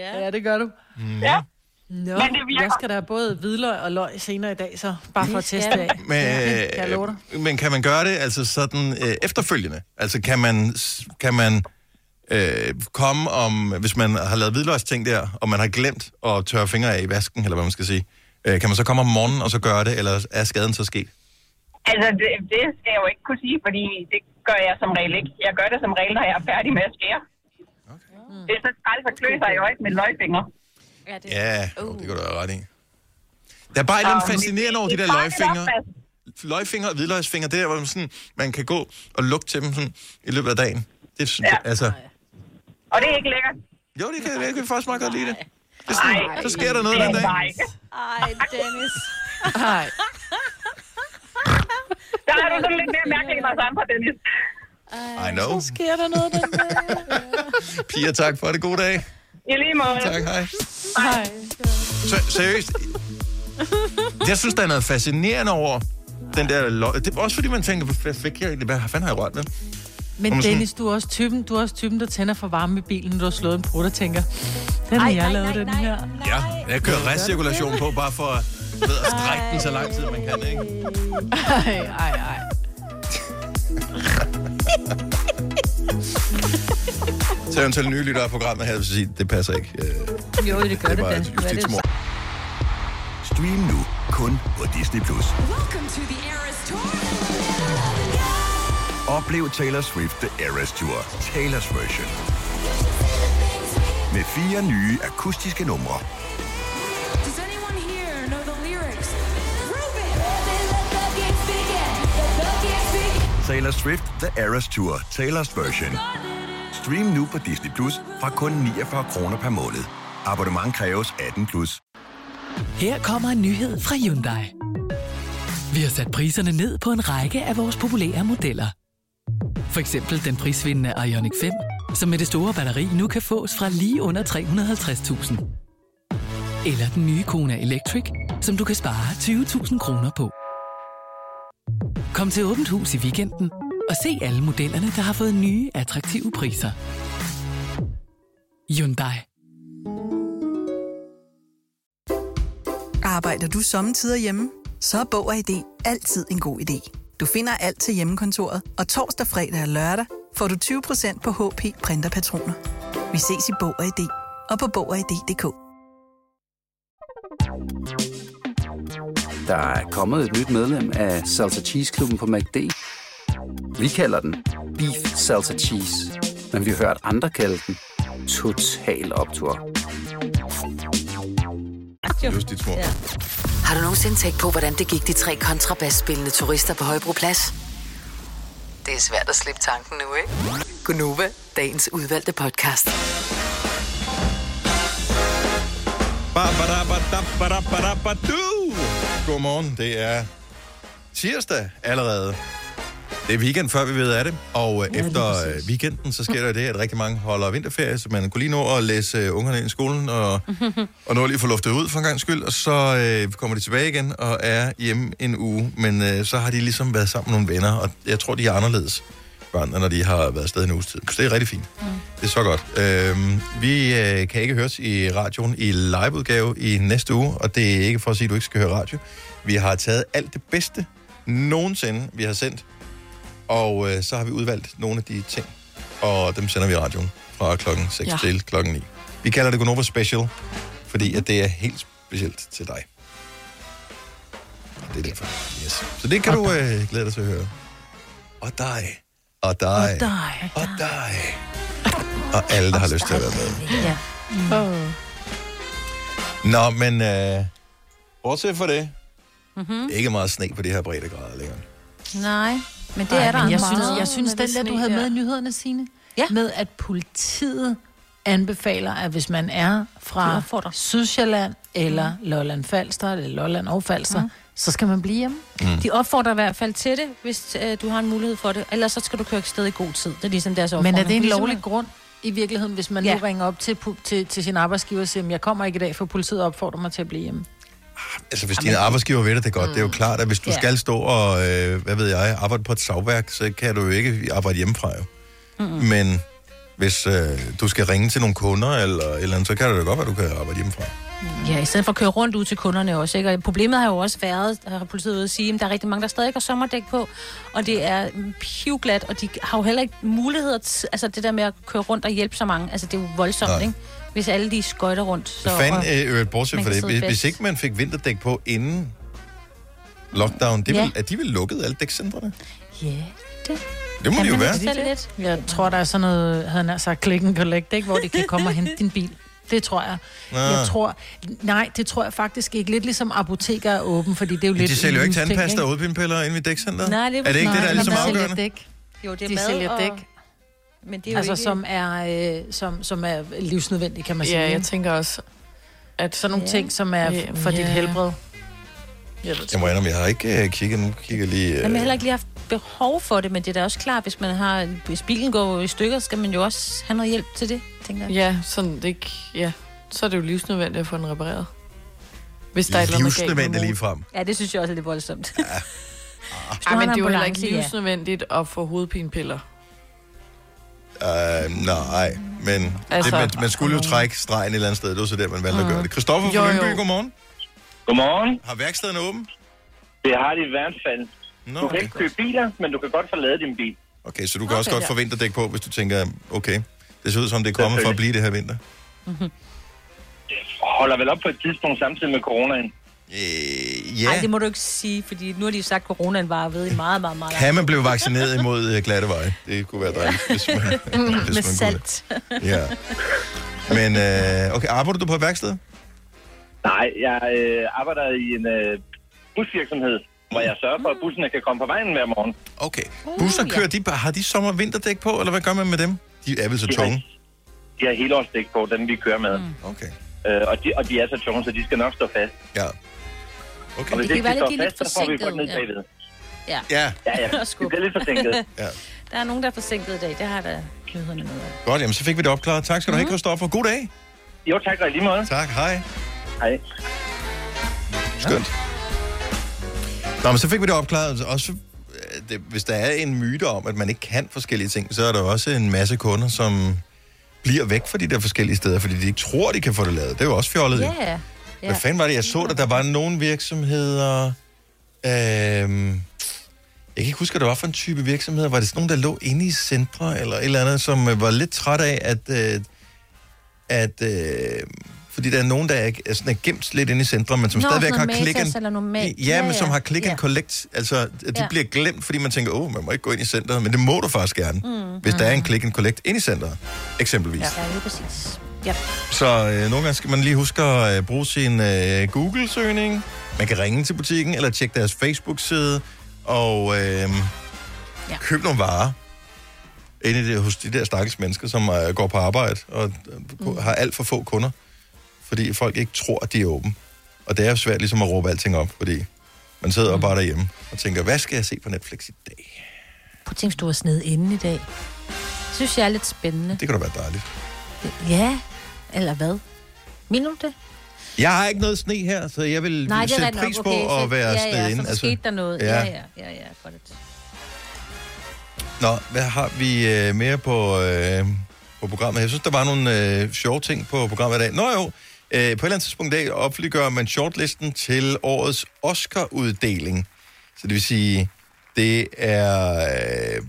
Ja. ja, det gør du. Ja. Nå, Men det virker. jeg skal da både hvidløg og løg senere i dag, så bare for at teste af. Men, kan jeg dig. øh, men kan man gøre det altså sådan øh, efterfølgende? Altså kan man, kan man øh, komme om, hvis man har lavet hvidløgsting der, og man har glemt at tørre fingre af i vasken, eller hvad man skal sige, øh, kan man så komme om morgenen og så gøre det, eller er skaden så sket? Altså, det, det skal jeg jo ikke kunne sige, fordi det gør jeg som regel ikke. Jeg gør det som regel, når jeg er færdig med at skære. Okay. Det er så træls at klø sig i øjet med løgfingre. Ja, det, Ja, oh. det kan du have ret i. Der er bare et eller andet Så, fascinerende over de det der er løgfingre. Løgfingre og hvidløgsfingre, der hvor man, sådan, man kan gå og lugte til dem sådan, i løbet af dagen. Det er, Ja. altså, Og det er ikke lækkert. jo, det kan jeg, kan faktisk meget godt lide det. det er sådan, Ej, så sker der noget det den er dag. Ej, Dennis. Hej. Der er du sådan lidt mere mærkelig end os andre, Dennis. I know. Sker der noget den dag? Pia, tak for det. God dag. I lige måde. Tak, hej. Hej. Så, seriøst, Jeg synes, der er noget fascinerende over den der løg. Det er også fordi, man tænker, hvad fik jeg egentlig? Hvad fanden har jeg rørt med? Men Dennis, du er også typen, du er også typen, der tænder for varme i bilen, når du har slået en brud og tænker, den har jeg lavet, den her. Ja, jeg kører recirkulation på, bare for at, ved, at strække den så lang tid, man kan, ikke? Ej, ej, ej. Så eventuelt nye lyttere af programmet her, vil sige, det passer ikke. Øh, Jo, det gør Det det, da. justitsmord. Stream nu kun på Disney+. Plus. Oplev Taylor Swift The Eras Tour, Taylor's version. Med fire nye akustiske numre. Taylor Swift The Eras Tour, Taylor's version. Stream nu på Disney Plus fra kun 49 kroner per måned. Abonnement kræves 18 plus. Her kommer en nyhed fra Hyundai. Vi har sat priserne ned på en række af vores populære modeller. For eksempel den prisvindende Ioniq 5, som med det store batteri nu kan fås fra lige under 350.000. Eller den nye Kona Electric, som du kan spare 20.000 kroner på. Kom til Åbent Hus i weekenden og se alle modellerne, der har fået nye, attraktive priser. Hyundai. Arbejder du sommetider hjemme? Så er Bog og ID altid en god idé. Du finder alt til hjemmekontoret, og torsdag, fredag og lørdag får du 20% på HP printerpatroner. Vi ses i Bog og ID og på Bog og ID.dk. Der er kommet et nyt medlem af Salsa Cheese Klubben på MACD. Vi kalder den Beef Salsa Cheese, men vi har hørt andre kalde den Total Optor. Justitsmord. Ja. Har du nogensinde tænkt på, hvordan det gik de tre kontrabasspillende turister på Højbroplads? Det er svært at slippe tanken nu, ikke? Gunova, dagens udvalgte podcast. Godmorgen, det er tirsdag allerede. Det er weekend, før vi ved af det. Og ja, efter øh, weekenden, så sker der det, at rigtig mange holder vinterferie, så man kunne lige nå at læse øh, ungerne ind i skolen, og, og nå lige få luftet ud for en gang skyld, og så øh, kommer de tilbage igen og er hjemme en uge. Men øh, så har de ligesom været sammen med nogle venner, og jeg tror, de er anderledes børnene, når de har været afsted en uges tid. Så det er rigtig fint. Mm. Det er så godt. Øhm, vi øh, kan ikke høres i radioen i liveudgave i næste uge, og det er ikke for at sige, at du ikke skal høre radio. Vi har taget alt det bedste nogensinde, vi har sendt, og øh, så har vi udvalgt nogle af de ting, og dem sender vi i radioen fra klokken 6 Ja. til klokken 9. Vi kalder det Gonova Special, fordi at det er helt specielt til dig. Og det er derfor. Yes. Så det kan du øh, glæde dig til at høre. Og dig. Og dig. Og dig. Og dig. Og alle, der har lyst til at være med. Ja. Oh. Nå, men øh, bortset fra det, Mm-hmm. ikke meget sne på de her breddegrader længere. Nej, men det Ej, er der men jeg meget synes, jeg synes den det der, du havde med i nyhederne, Signe, ja. med at politiet anbefaler, at hvis man er fra Sydsjælland, eller Lolland Falster, eller Lolland og Falster, Mm. så skal man blive hjemme. Mm. De opfordrer i hvert fald til det, hvis øh, du har en mulighed for det. Ellers så skal du køre sted i god tid. Det er ligesom deres Men opfordring. er det en Ligesom- lovlig grund i virkeligheden, hvis man ja. Nu ringer op til, til, til sin arbejdsgiver og siger, jeg kommer ikke i dag, for politiet opfordrer mig til at blive hjemme? Altså, hvis din arbejdsgiver ved det, det er godt. Mm. Det er jo klart, at hvis du Ja. skal stå og, øh, hvad ved jeg, arbejde på et savværk, så kan du jo ikke arbejde hjemmefra jo. Mm-mm. Men hvis øh, du skal ringe til nogle kunder, eller, eller andet, så kan det da godt være, at du kan arbejde hjemmefra. Ja, i stedet for at køre rundt ud til kunderne også. Ikke? Og problemet har jo også været, har politiet ude at sige, at der er rigtig mange, der stadig har sommerdæk på, og det er pivglat, og de har jo heller ikke muligheder, altså det der med at køre rundt og hjælpe så mange, altså det er jo voldsomt, Nej. ikke? Hvis alle de skøjter rundt. Så, Fanden, øh, bortset fra det, hvis, hvis ikke man fik vinterdæk på inden lockdown, det Ja. vil, er de vel lukket, alle dækcentrene? Ja, det... Det må de jo være. lidt? Jeg tror, der er sådan noget, havde han sagt, click and collect, ikke? hvor de kan komme og hente din bil. Det tror jeg. Nå. Jeg tror, nej, det tror jeg faktisk ikke. Lidt ligesom apoteker er åben, fordi det er jo lidt... de sælger jo ikke tandpasta og udpindpiller inde ved dækcenteret? Nej, det er er det ikke det, der er Nej, ligesom men de sælger afgørende? Dæk. Jo, det er de mad sælger og- dæk. Men det er jo altså, ikke... som er, øh, som, som er livsnødvendigt, kan man sige. Ja, jeg tænker også, at... Sådan nogle Ja. ting, som er Ja, for dit ja. helbred. Jeg, Jeg må indrømme, jeg har ikke øh, kigget nu. Kigger lige... Jamen, jeg har Øh, heller ikke lige haft behov for det, men det er da også klart, hvis man har, hvis bilen går i stykker, skal man jo også have noget hjælp til det, tænker jeg. Ja, sådan det ikke... Ja, så er det jo livsnødvendigt at få den repareret. Hvis der er et eller andet Livsnødvendigt lige frem. Ja, det synes jeg også er lidt voldsomt. Ja. Ej, men det er jo heller ikke livsnødvendigt at få hovedpinepiller. Uh, nej, men altså, det, man, man skulle jo trække stregen et eller andet sted. Det var så der, man valgte at gøre det. Christoffer fra. Lyngby, godmorgen. Godmorgen. Har værkstedet åben? Det har de i hvert fald. Nå, du kan ikke købe biler, men du kan godt forlade din bil. Okay, så du kan også Okay, godt ja. få vinterdæk på, hvis du tænker, okay, det ser ud som, det er kommet for at blive det her vinter. Holder vel op på et tidspunkt samtidig med coronaen. Øh, Nej, det må du ikke sige, fordi nu har de sagt, at coronaen var ved i meget, meget, meget Kan man blive vaccineret imod øh, glatte veje? Det kunne være dejligt, hvis man, hvis man Med kunne salt. Ja. Men, øh, okay, arbejder du på et værksted? Nej, jeg øh, arbejder i en øh, busvirksomhed, hvor jeg sørger for, at busserne kan komme på vejen hver morgen. Okay. Busser kører de bare, har de sommer- og vinterdæk på, eller hvad gør man med dem? De er vel så De har- tunge. De har helårsdæk på, dem vi kører med. Mm. Okay. Øh, og, de, og de er så tunge, så de skal nok stå fast. Ja. Okay. Og hvis Det kan ikke være, de lidt- er så får vi forsinket, ned ja. bagved. Ja. Ja. Ja, ja. Det bliver lidt forsinket. Ja. Der er nogen, der er forsinket i dag. Det har der nyhederne med. af. Godt, jamen så fik vi det opklaret. Tak skal du have, Christoffer. God dag. Jo, tak i lige måde. Tak, hej. Hej. Skønt. Nå, men så fik vi det opklaret. Også, øh, det, hvis der er en myte om, at man ikke kan forskellige ting, så er der også en masse kunder, som bliver væk fra de der forskellige steder, fordi de ikke tror, de kan få det lavet. Det er jo også fjollet. jo. Ja, ja. Hvad fanden var det? Jeg så, at der var nogle virksomheder... Øhm, jeg kan ikke huske, hvad det var for en type virksomheder. Var det sådan nogle, der lå inde i centre, eller et eller andet, som øh, var lidt træt af, at... Øh, at øh, fordi der er nogen, der er, er, sådan, er gemt lidt inde i centre, men som Nå, stadigvæk har noget Mac. ja, men som har click and Ja. collect. Altså, de Ja. bliver glemt, fordi man tænker, åh, man må ikke gå ind i centret, men det må du faktisk gerne, Mm. hvis der er en click and collect ind i centret, eksempelvis. Ja, ja, lige præcis. Ja. Så øh, nogle gange skal man lige huske at øh, bruge sin øh, Google-søgning. Man kan ringe til butikken, eller tjekke deres Facebook-side, og øh, ja. købe nogle varer inde i det, hos de der stakkels mennesker, som øh, går på arbejde og øh, mm. har alt for få kunder, fordi folk ikke tror, at de er åbne. Og det er jo svært ligesom at råbe alting op, fordi man sidder mm. bare derhjemme og tænker, hvad skal jeg se på Netflix i dag? Prøv at tænke, du var sned inde i dag. Det synes jeg er lidt spændende. Det kan da være dejligt. Ja, eller hvad? Mener du det? Jeg har ikke noget sne her, så jeg vil Nej, det sætte rigtigt pris nok. på Okay, så- at være ja, sted ja, inde. så der skete der noget. Ja, ja, ja, ja, godt. Nå, hvad har vi øh, mere på, øh, på programmet? Jeg synes, der var nogle øh, sjove ting på programmet i dag. Nå jo, øh, på et eller andet tidspunkt i dag offentliggør man shortlisten til årets Oscar-uddeling. Så det vil sige, det er... Øh,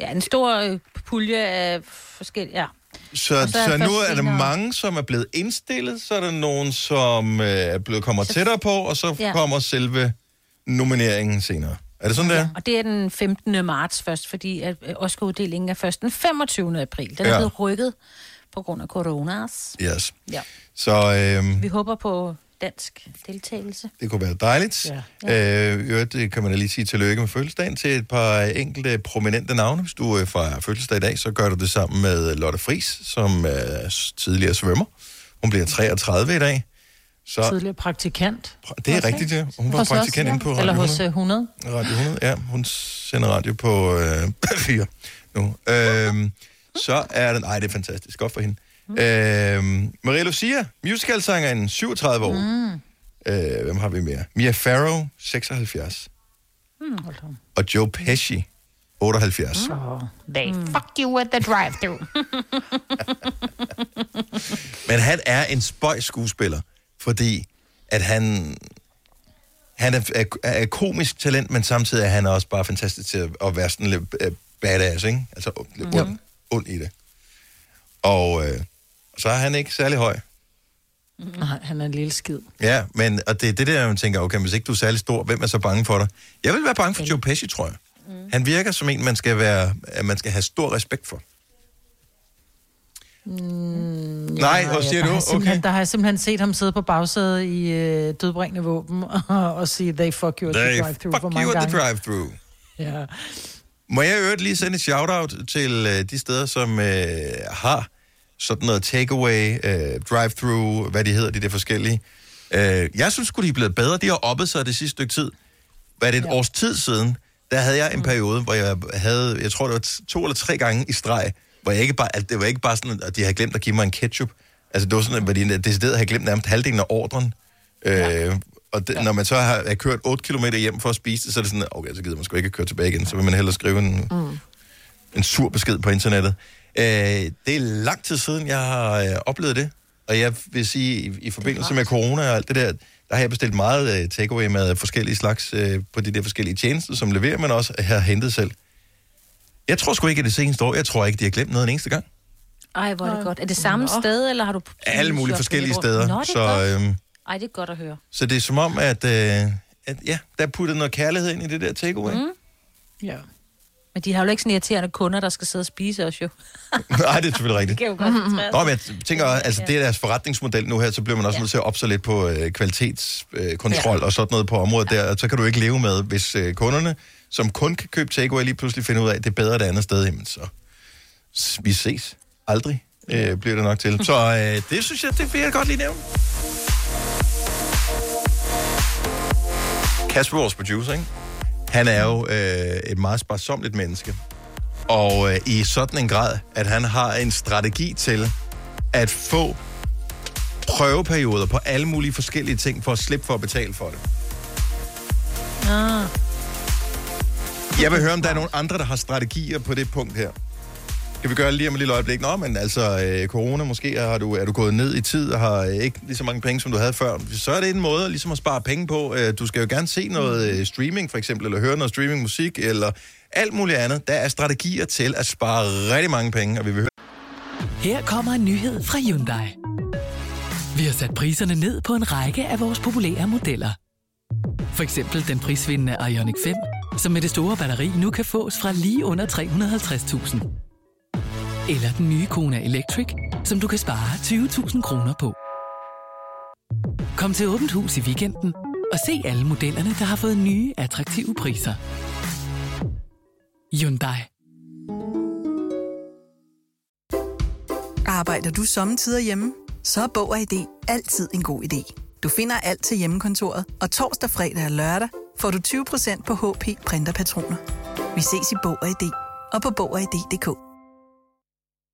Ja, en stor øh, pulje af forskellige... Ja. Så, så, så er så nu er der mange, som er blevet indstillet, så er der nogen, som øh, er blevet kommer tættere på, og så Ja. kommer selve nomineringen senere. Er det sådan, der? Og det er den 15. marts først, fordi at øh, Oscar-uddelingen er først den 25. april. Den er Ja. blevet rykket på grund af coronas. Yes. Ja. Så øh, Vi håber på dansk deltagelse. Det kunne være dejligt. Ja. Øh, øvrigt, det kan man da lige sige tillykke med fødselsdagen til et par enkelte prominente navne. Hvis du øh, fejrer fødselsdag i dag, så gør du det sammen med Lotte Fris, som er s- tidligere svømmer. Hun bliver 33 i dag. Så Tidligere praktikant. det er rigtigt, ja. Hun var Hos os, praktikant ja. inde på Radio Eller 100. hos øh, 100. Radio 100, ja. Hun sender radio på øh, 4 nu. Øhm, så er den... Ej, det er fantastisk. Godt for hende. Øhm, Maria Lucia, musicalsangeren, 37 år. Mm. Øh, hvem har vi mere? Mia Farrow, 76. Mm, hold da. Og Joe Pesci, 78. Oh, they fuck you at the drive-thru. Men han er en spøj skuespiller, fordi at han, han er, er, er komisk talent, men samtidig er han også bare fantastisk til at, at være sådan lidt øh, badass, ikke? Altså lidt Jo. ond, ond i det. Og øh, så er han ikke særlig høj. Nej, han er en lille skid. Ja, men og det er det der, man tænker, okay, hvis ikke du er særlig stor, hvem er så bange for dig? Jeg vil være bange for Joe Pesci, tror jeg. Mm. Han virker som en, man skal, være, at man skal have stor respekt for. Mm, Nej, hvad siger der du? Okay. Der har jeg simpelthen set ham sidde på bagsædet i øh, dødbringende våben og, og sige, they fuck you at the drive-thru fuck you at the drive-thru. Ja. Må jeg øvrigt lige sende et shout-out til øh, de steder, som øh, har sådan noget takeaway, øh, drive-thru, hvad de hedder, de der forskellige. Øh, jeg synes sgu, de er blevet bedre. De har oppet sig det sidste stykke tid. Hvad er det, et ja. års tid siden, der havde jeg en periode, hvor jeg havde, jeg tror det var to eller tre gange i streg, hvor jeg ikke bare, at det var ikke bare sådan, at de havde glemt at give mig en ketchup, Altså, det var sådan, at de decideret havde glemt nærmest halvdelen af ordren. Øh, og det, ja. når man så har, har kørt 8 km hjem for at spise det, så er det sådan, okay, så gider man sgu ikke køre tilbage igen. Så vil man hellere skrive en, Mm. en sur besked på internettet. Øh, det er lang tid siden, jeg har øh, oplevet det. Og jeg vil sige, i, i forbindelse med corona og alt det der, der har jeg bestilt meget øh, takeaway med forskellige slags øh, på de der forskellige tjenester, som leverer, men også har hentet selv. Jeg tror sgu ikke, at det seneste år, jeg tror ikke, de har glemt noget en eneste gang. Ej, hvor er det godt. Er det samme sted, eller har du... Alle mulige forskellige steder. Nå, det er så, godt. øhm, Ej, det er godt at høre. så det er som om, at, øh, at ja, der er puttet noget kærlighed ind i det der takeaway. Mm. Ja. Men de har jo ikke sådan irriterende kunder, der skal sidde og spise os jo. Nej, det er selvfølgelig rigtigt. Det kan jo godt Nå, men jeg tænker, altså det er deres forretningsmodel nu her, så bliver man også ja. nødt til at opse lidt på øh, kvalitetskontrol øh, kontrol og sådan noget på området ja. der, og så kan du ikke leve med, hvis øh, kunderne, som kun kan købe takeaway, lige pludselig finder ud af, at det er bedre det andet sted, jamen så vi ses aldrig, øh, bliver det nok til. Så øh, det synes jeg, det vil jeg godt lige nævne. Kasper, vores producer, ikke? Han er jo øh, et meget sparsomligt menneske. Og øh, i sådan en grad, at han har en strategi til at få prøveperioder på alle mulige forskellige ting, for at slippe for at betale for det. Ah. Jeg vil høre, om der er nogle andre, der har strategier på det punkt her. Kan vi gøre lige om et lille øjeblik? Nå, men altså, øh, corona, måske har du, er du gået ned i tid og har øh, ikke lige så mange penge, som du havde før. Så er det en måde ligesom at spare penge på. Øh, du skal jo gerne se noget øh, streaming, for eksempel, eller høre noget streamingmusik, eller alt muligt andet. Der er strategier til at spare rigtig mange penge, og vi vil høre... Her kommer en nyhed fra Hyundai. Vi har sat priserne ned på en række af vores populære modeller. For eksempel den prisvindende Ioniq 5, som med det store batteri nu kan fås fra lige under 350.000. Eller den nye Kona Electric, som du kan spare 20.000 kroner på. Kom til Åbent Hus i weekenden og se alle modellerne, der har fået nye, attraktive priser. Hyundai. Arbejder du sommetider hjemme? Så er Bog og ID altid en god idé. Du finder alt til hjemmekontoret, og torsdag, fredag og lørdag får du 20% på HP printerpatroner. Vi ses i Bog og ID og på Bog og ID.dk.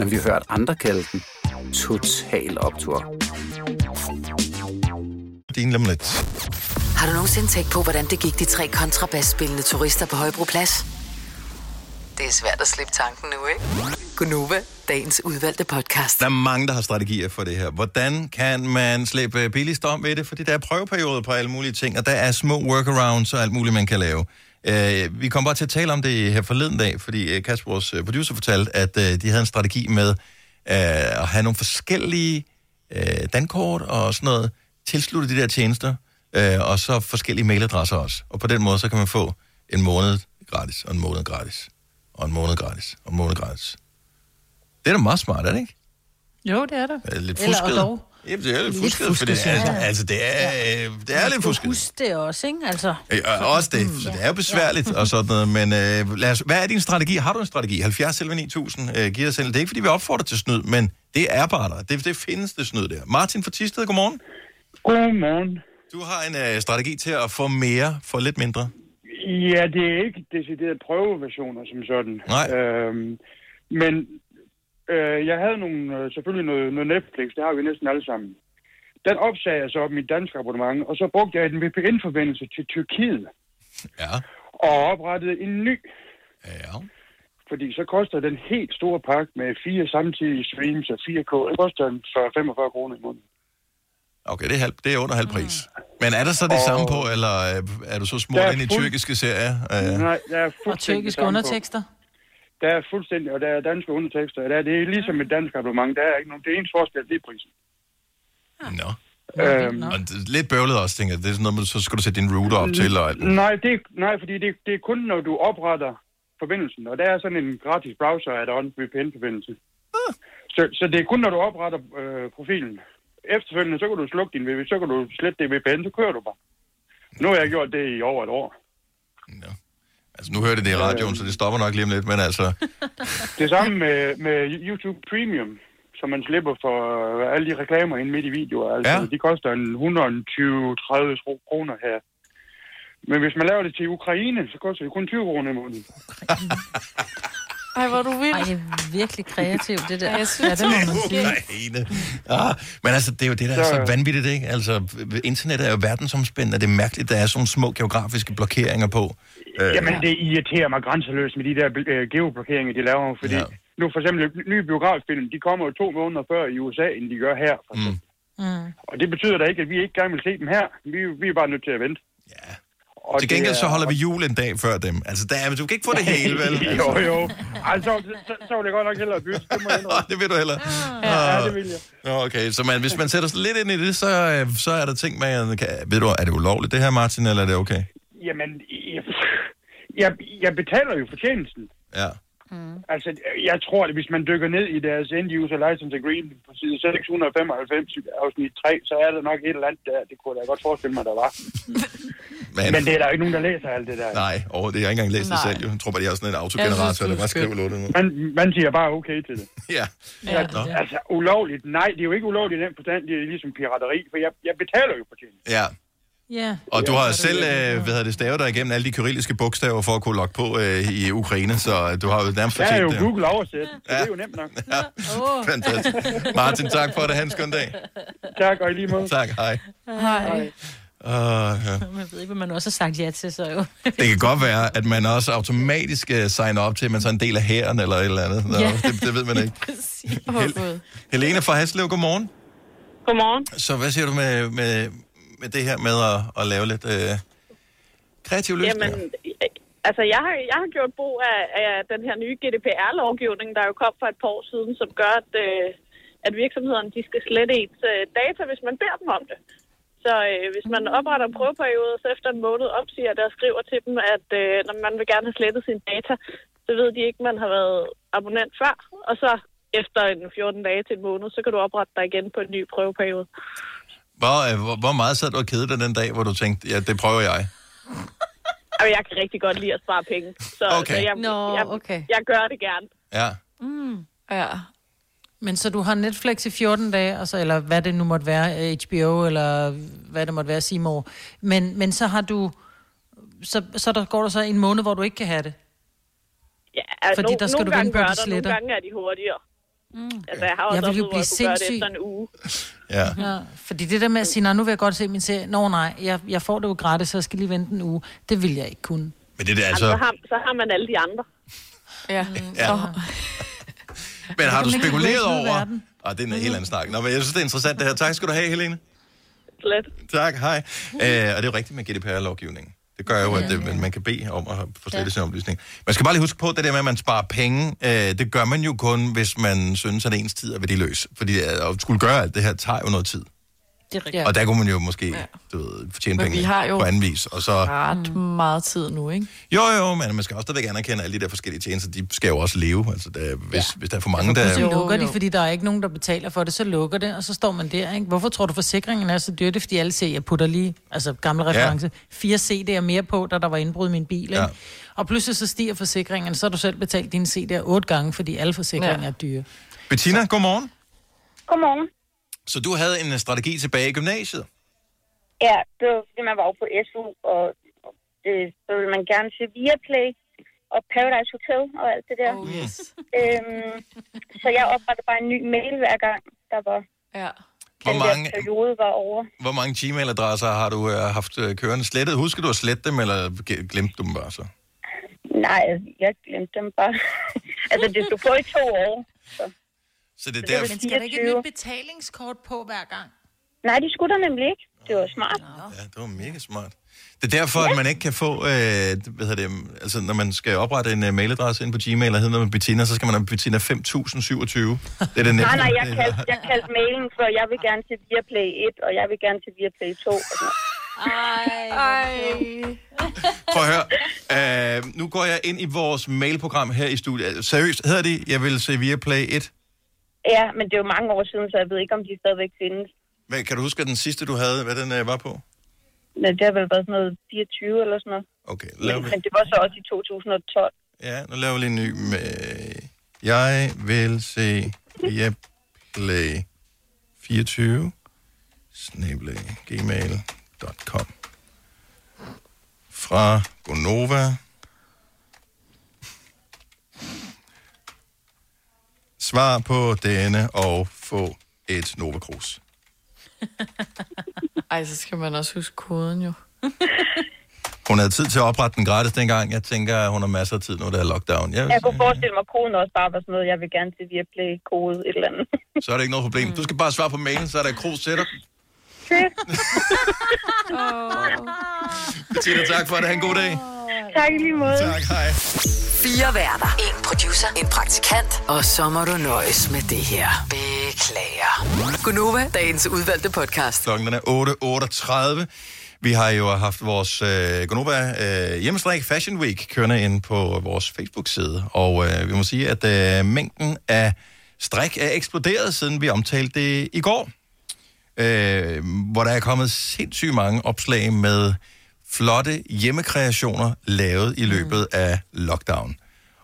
men vi har hørt andre kalde den Total Optor. Din om lidt. Har du nogensinde tænkt på, hvordan det gik de tre kontrabasspillende turister på Højbroplads? Det er svært at slippe tanken nu, ikke? Gunova, dagens udvalgte podcast. Der er mange, der har strategier for det her. Hvordan kan man slippe billigst om ved det? Fordi der er prøveperioder på alle mulige ting, og der er små workarounds og alt muligt, man kan lave. Uh, vi kom bare til at tale om det her forleden dag, fordi uh, Kasper, vores øh, producer, fortalte, at uh, de havde en strategi med uh, at have nogle forskellige uh, dankort og sådan noget, tilslutte de der tjenester, uh, og så forskellige mailadresser også. Og på den måde, så kan man få en måned gratis, og en måned gratis, og en måned gratis, og en måned gratis. Det er da meget smart, er det ikke? Jo, det er det. Det lidt Eller fusket? og dog. Jamen, det er lidt Lidt fusket, for fusket, det er, jeg. altså, det er, øh, det er lidt fusket. Husk det også, ikke? Altså. Ja, også det, så det er jo besværligt og sådan noget, men øh, lad os, hvad er din strategi? Har du en strategi? 70 selv 9000 øh, giver os selv. Det er ikke, fordi vi opfordrer til snyd, men det er bare der. Det, det findes det snyd der. Martin fra Tisted, godmorgen. Godmorgen. Du har en øh, strategi til at få mere for lidt mindre. Ja, det er ikke decideret prøveversioner som sådan. Nej. Øhm, men øh, jeg havde nogle, øh, selvfølgelig noget, noget Netflix, det har vi næsten alle sammen. Den opsagde jeg så op mit danske abonnement, og så brugte jeg en VPN-forbindelse til Tyrkiet. Ja. Og oprettede en ny. Ja. Fordi så koster den helt store pakke med fire samtidige streams og 4K, det koster en 40-45 kroner i måneden. Okay, det er, halv, det er under halv pris. Men er der så det Og- samme på, eller øh, er du så smurt ind i fuld- tyrkiske serier? Øh, Nej, der er Og tyrkiske samme på. Der er fuldstændig, og der er danske undertekster. Der er, det er ligesom et dansk abonnement. Der er ikke nogen, det er ens forskel, det er prisen. Nå. Øhm, Og det er lidt bøvlet også, tænker jeg. Det er sådan noget, med, så skal du sætte din router op til. Og alt. nej, det, er- nej, fordi det, det er kun, når du opretter forbindelsen. Og der er sådan en gratis browser add-on VPN-forbindelse. Ah. Så, så det er kun, når du opretter øh, profilen. efterfølgende, så kan du slukke din VPN, så kan du slette det VPN, så kører du bare. Nu har jeg gjort det i over et år. Altså, nu hører det det i radioen, så det stopper nok lige om lidt, men altså... Det samme med, med YouTube Premium, som man slipper for øh, alle de reklamer ind midt i videoer. Altså, Ja. de koster en 120-30 kroner her. Men hvis man laver det til Ukraine, så koster det kun 20 kroner i måneden. Ej, hvor er du vild. Ej, det er virkelig kreativt, det der. Ja, jeg synes, ja, det må man sige. Ah, men altså, det er jo det, der er så vanvittigt, ikke? Altså, internettet er jo verdensomspændende, og det er mærkeligt, der er sådan små geografiske blokeringer på. Øh, Jamen, det irriterer mig grænseløst med de der øh, geoblokeringer, de laver. Fordi Ja. ja. nu for eksempel nye biograffilm, de kommer jo to måneder før i USA, end de gør her. For mm. Mm. Og det betyder da ikke, at vi ikke gerne vil se dem her. Vi, vi er bare nødt til at vente. Ja. Og Til gengæld så er- holder vi jul en dag før dem. Altså, der, er- du kan ikke få det hele, vel? jo, jo. Altså, så, så vil jeg godt nok hellere bytte. Det må jeg det vil du heller. Ja, det vil jeg. Okay, så man, hvis man sætter sig lidt ind i det, så, øh, så er der ting, man kan... Ved du, er det ulovligt det her, Martin, eller er det okay? Jamen, jeg, jeg, jeg betaler jo fortjenesten. Ja. Mm. Altså, jeg tror, at hvis man dykker ned i deres end-user license agreement på side 695 afsnit 3, så er der nok et eller andet der. Det kunne jeg da godt forestille mig, der var. Men, Men det er der jo ikke nogen, der læser alt det der. Nej, og det har jeg ikke engang læst det Nej. selv. Jo. Jeg tror bare, de har sådan en autogenerator, der bare skriver lortet ned. Man, man siger bare okay til det. Ja. Ja, altså, ulovligt. Nej, det er jo ikke ulovligt i den forstand. Det er ligesom pirateri, for jeg, jeg betaler jo for det. Ja. Ja. Og du har selv, øh, hvad hedder det, stavet dig igennem alle de kyrilliske bogstaver for at kunne logge på øh, i Ukraine, så du har jo nærmest Der er fortjent jo det. Google oversæt, så det er jo nemt nok. Ja, fantastisk. Martin, tak for det. Ha' en skøn dag. Tak, og i lige måde. Tak, hej. Hej. Uh, ja. Man ved ikke, hvad man også har sagt ja til, så jo. Det kan godt være, at man også automatisk uh, signer op til, at man så er en del af hæren eller et eller andet. Nå, Ja. det, det ved man ikke. Hel- Helene fra Haslev, godmorgen. Godmorgen. Så hvad siger du med, med, med det her med at, at lave lidt uh, kreative løsninger? Jamen, øh, altså, jeg har, jeg har gjort brug af, af den her nye GDPR-lovgivning, der jo kom for et par år siden, som gør, at, øh, at virksomhederne de skal slette ens øh, data, hvis man beder dem om det. Så øh, hvis man opretter en prøveperiode, så efter en måned opsiger det og skriver til dem, at øh, når man vil gerne have slettet sine data, så ved de ikke, at man har været abonnent før. Og så efter en 14 dage til en måned, så kan du oprette dig igen på en ny prøveperiode. Hvor, øh, hvor, hvor meget sad du og kede dig den dag, hvor du tænkte, ja, det prøver jeg? Og jeg kan rigtig godt lide at spare penge. Så, Okay. så jeg, Nå, jeg, okay. jeg gør det gerne. Ja. Mm. Ja. Men så du har Netflix i 14 dage, altså, eller hvad det nu måtte være, HBO, eller hvad det måtte være, Seymour. Men, men så har du... Så, så der går der så en måned, hvor du ikke kan have det. Ja, altså, Fordi no, der skal nogle du gange vente på, gør der, nogle gange er de hurtigere. Mm. Altså, jeg har også Jeg vil jo blive gøre det sindssyg. efter en uge. Ja. Ja, fordi det der med at sige, nej, nu vil jeg godt se min serie. Nå nej, jeg, jeg får det jo gratis, så jeg skal lige vente en uge. Det vil jeg ikke kunne. Men det er Altså, altså... så, har, så har man alle de andre. Ja. Ja. Men har du spekuleret over... Og det er en helt anden snak. Nå, men jeg synes, det er interessant det her. Tak skal du have, Helene. Slet. Tak, hej. Øh, og det er jo rigtigt med GDPR-lovgivningen. Det gør jo, at det, man kan bede om at få slettet sin oplysning. Man skal bare lige huske på, det der med, at man sparer penge, øh, det gør man jo kun, hvis man synes, at ens tid er værdiløs. Fordi øh, at skulle gøre alt det her, tager jo noget tid. Det er rigtigt. Ja. Og der kunne man jo måske ja. du ved, fortjene Men penge vi har jo på anden vis. Og så, ret meget tid nu, ikke? jo, jo, men man skal også stadigvæk anerkende, at alle de der forskellige tjenester, de skal jo også leve. Altså, der, hvis, ja. hvis der er for mange, der... Så lukker de, fordi der er ikke nogen, der betaler for det, så lukker det, og så står man der, ikke? Hvorfor tror du, forsikringen er så dyr? Det er, fordi alle ser, jeg putter lige, altså gamle Ja. reference, fire CD'er mere på, da der var indbrud i min bil, ikke? Ja. Og pludselig så stiger forsikringen, så har du selv betalt dine CD'er otte gange, fordi alle forsikringer ja. er dyre. Bettina, godmorgen. Godmorgen. Så du havde en strategi tilbage i gymnasiet? Ja, det var fordi, man var jo på SU, og øh, så ville man gerne se Viaplay og Paradise Hotel og alt det der. Oh, yes. øhm, så jeg oprettede bare en ny mail hver gang, der var ja. Hvor mange, periode var over. hvor mange Gmail-adresser har du øh, haft øh, kørende slettet? Husker du at slette dem, eller glemte du dem bare så? Nej, jeg glemte dem bare. altså, det stod på i to år. Så. Så det er det der... vil Men skal der ikke et 24. nyt betalingskort på hver gang? Nej, de skulle der nemlig ikke. Det var smart. Ja, det var mega smart. Det er derfor, at man ikke kan få, øh, hvad hedder det, altså når man skal oprette en uh, mailadresse ind på Gmail, og hedder noget med Bettina, så skal man have Bettina 5027. Det er det Nej, nej, jeg det- kaldte, jeg kaldte mailen for, jeg vil gerne til Viaplay 1, og jeg vil gerne til Viaplay 2. Og sådan. Ej, Ej. Prøv at høre. Øh, nu går jeg ind i vores mailprogram her i studiet. Seriøst, hedder det, jeg vil se via Play 1? Ja, men det er jo mange år siden, så jeg ved ikke, om de stadigvæk findes. Hvad, kan du huske, at den sidste, du havde, hvad den øh, var på? Men det har vel været sådan noget 24 eller sådan noget. Okay, Men, lav, men det var så også i 2012. ja, nu laver vi lige en ny med... Jeg vil se Viaplay 24 snabel-a gmail.com fra Gonova. Svar på denne og få et Nova Cruz. Ej, så skal man også huske koden jo. Hun havde tid til at oprette den gratis dengang. Jeg tænker, at hun har masser af tid nu, der er lockdown. Jeg, Jeg kunne forestille mig, at koden også bare var sådan noget, jeg vil gerne til Viaplay kode et eller andet. så er det ikke noget problem. Du skal bare svare på mailen, så er der Cruz dig. Bettina, tak for det. Ha' en god dag. Tak lige måde. Tak, hej. Fire værter. En producer. En praktikant. Og så må du nøjes med det her. Beklager. Gunova, dagens udvalgte podcast. Klokken er 8.38. Vi har jo haft vores øh, Gonova øh, hjemmestrik Fashion Week kørende ind på vores Facebook-side, og øh, vi må sige, at øh, mængden af strik er eksploderet, siden vi omtalte det i går, øh, hvor der er kommet sindssygt mange opslag med flotte hjemmekreationer lavet i løbet af lockdown.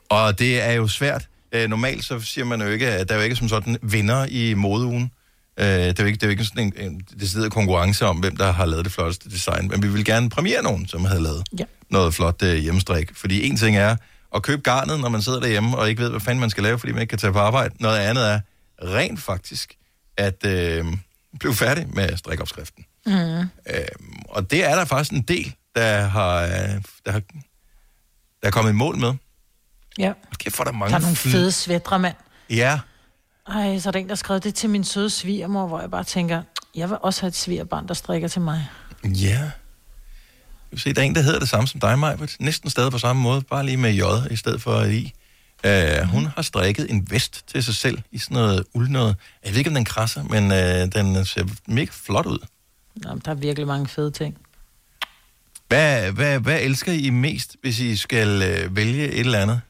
Og det er jo svært. Øh, normalt så siger man jo ikke, at der er jo ikke som sådan vinder i modeugen. Øh, det er jo ikke, det er jo ikke sådan en, en decideret konkurrence om, hvem der har lavet det flotteste design, men vi vil gerne premiere nogen, som havde lavet Ja. noget flot øh, hjemmestrik. Fordi en ting er at købe garnet, når man sidder derhjemme og ikke ved, hvad fanden man skal lave, fordi man ikke kan tage på arbejde. Noget andet er rent faktisk at øh, blive færdig med strikopskriften. Mm. Og det er der faktisk en del, der har, der har, der er kommet i mål med. Ja. Kæft, for der er mange Der er nogle fede svætre, mand. Ja, Ej, så er der en, der skrev det til min søde svigermor, hvor jeg bare tænker, jeg vil også have et svigerbarn, der strikker til mig. Ja. Du se, der er en, der hedder det samme som dig, Majbert. Næsten stadig på samme måde, bare lige med J i stedet for I. Uh, hun har strikket en vest til sig selv i sådan noget uld noget. Jeg ved ikke, om den krasser, men uh, den ser mega flot ud. Nå, men der er virkelig mange fede ting. Hvad, hvad, hvad elsker I mest, hvis I skal uh, vælge et eller andet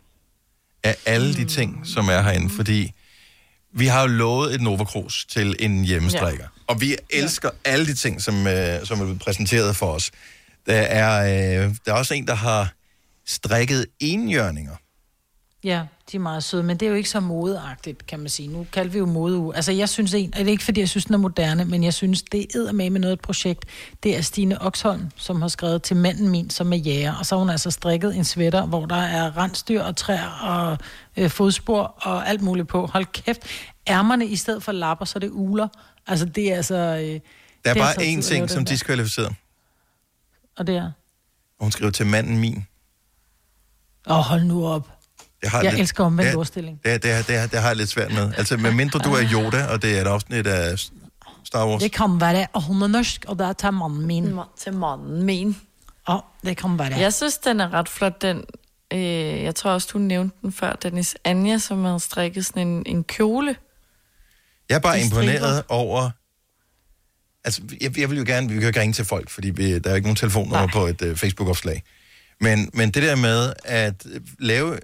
af alle de ting, som er herinde? Fordi vi har jo lovet et Nova Cruz til en hjemmestrikker. Ja. Og vi elsker ja. alle de ting, som, uh, som er blevet præsenteret for os. Der er, uh, der er også en, der har strikket enhjørninger. Ja, de er meget søde, men det er jo ikke så modeagtigt, kan man sige. Nu kalder vi jo modeuge. Altså, jeg synes en, og det er ikke fordi, jeg synes, den er moderne, men jeg synes, det er med med noget et projekt. Det er Stine Oxholm, som har skrevet til manden min, som er jæger. Og så har hun altså strikket en sweater, hvor der er rensdyr og træer og øh, fodspor og alt muligt på. Hold kæft. Ærmerne i stedet for lapper, så det uler. Altså, det er altså... Øh, Der er bare altså én ting, som diskvalificeret. Og det er... Hun skrev til manden min. Åh, oh, hold nu op. Jeg, har Jeg lidt- elsker omvendt det, ordstilling. Det, det, det, det har jeg lidt svært med. Altså, med mindre du er Yoda, og det er et afsnit af Star Wars. Det kan være, og hun er norsk, og det er til manden min. Til manden min. Ja, det kan være. Jeg synes, den er ret flot, den... Øh, jeg tror også, du nævnte den før, Dennis Anja, som havde strikket sådan en, en kjole. Jeg er bare De imponeret over... Altså, jeg, jeg vil jo gerne... Vi kan jo ikke ringe til folk, fordi vi, der er jo ikke nogen telefonnummer på et uh, Facebook-opslag. Men, men det der med at lave...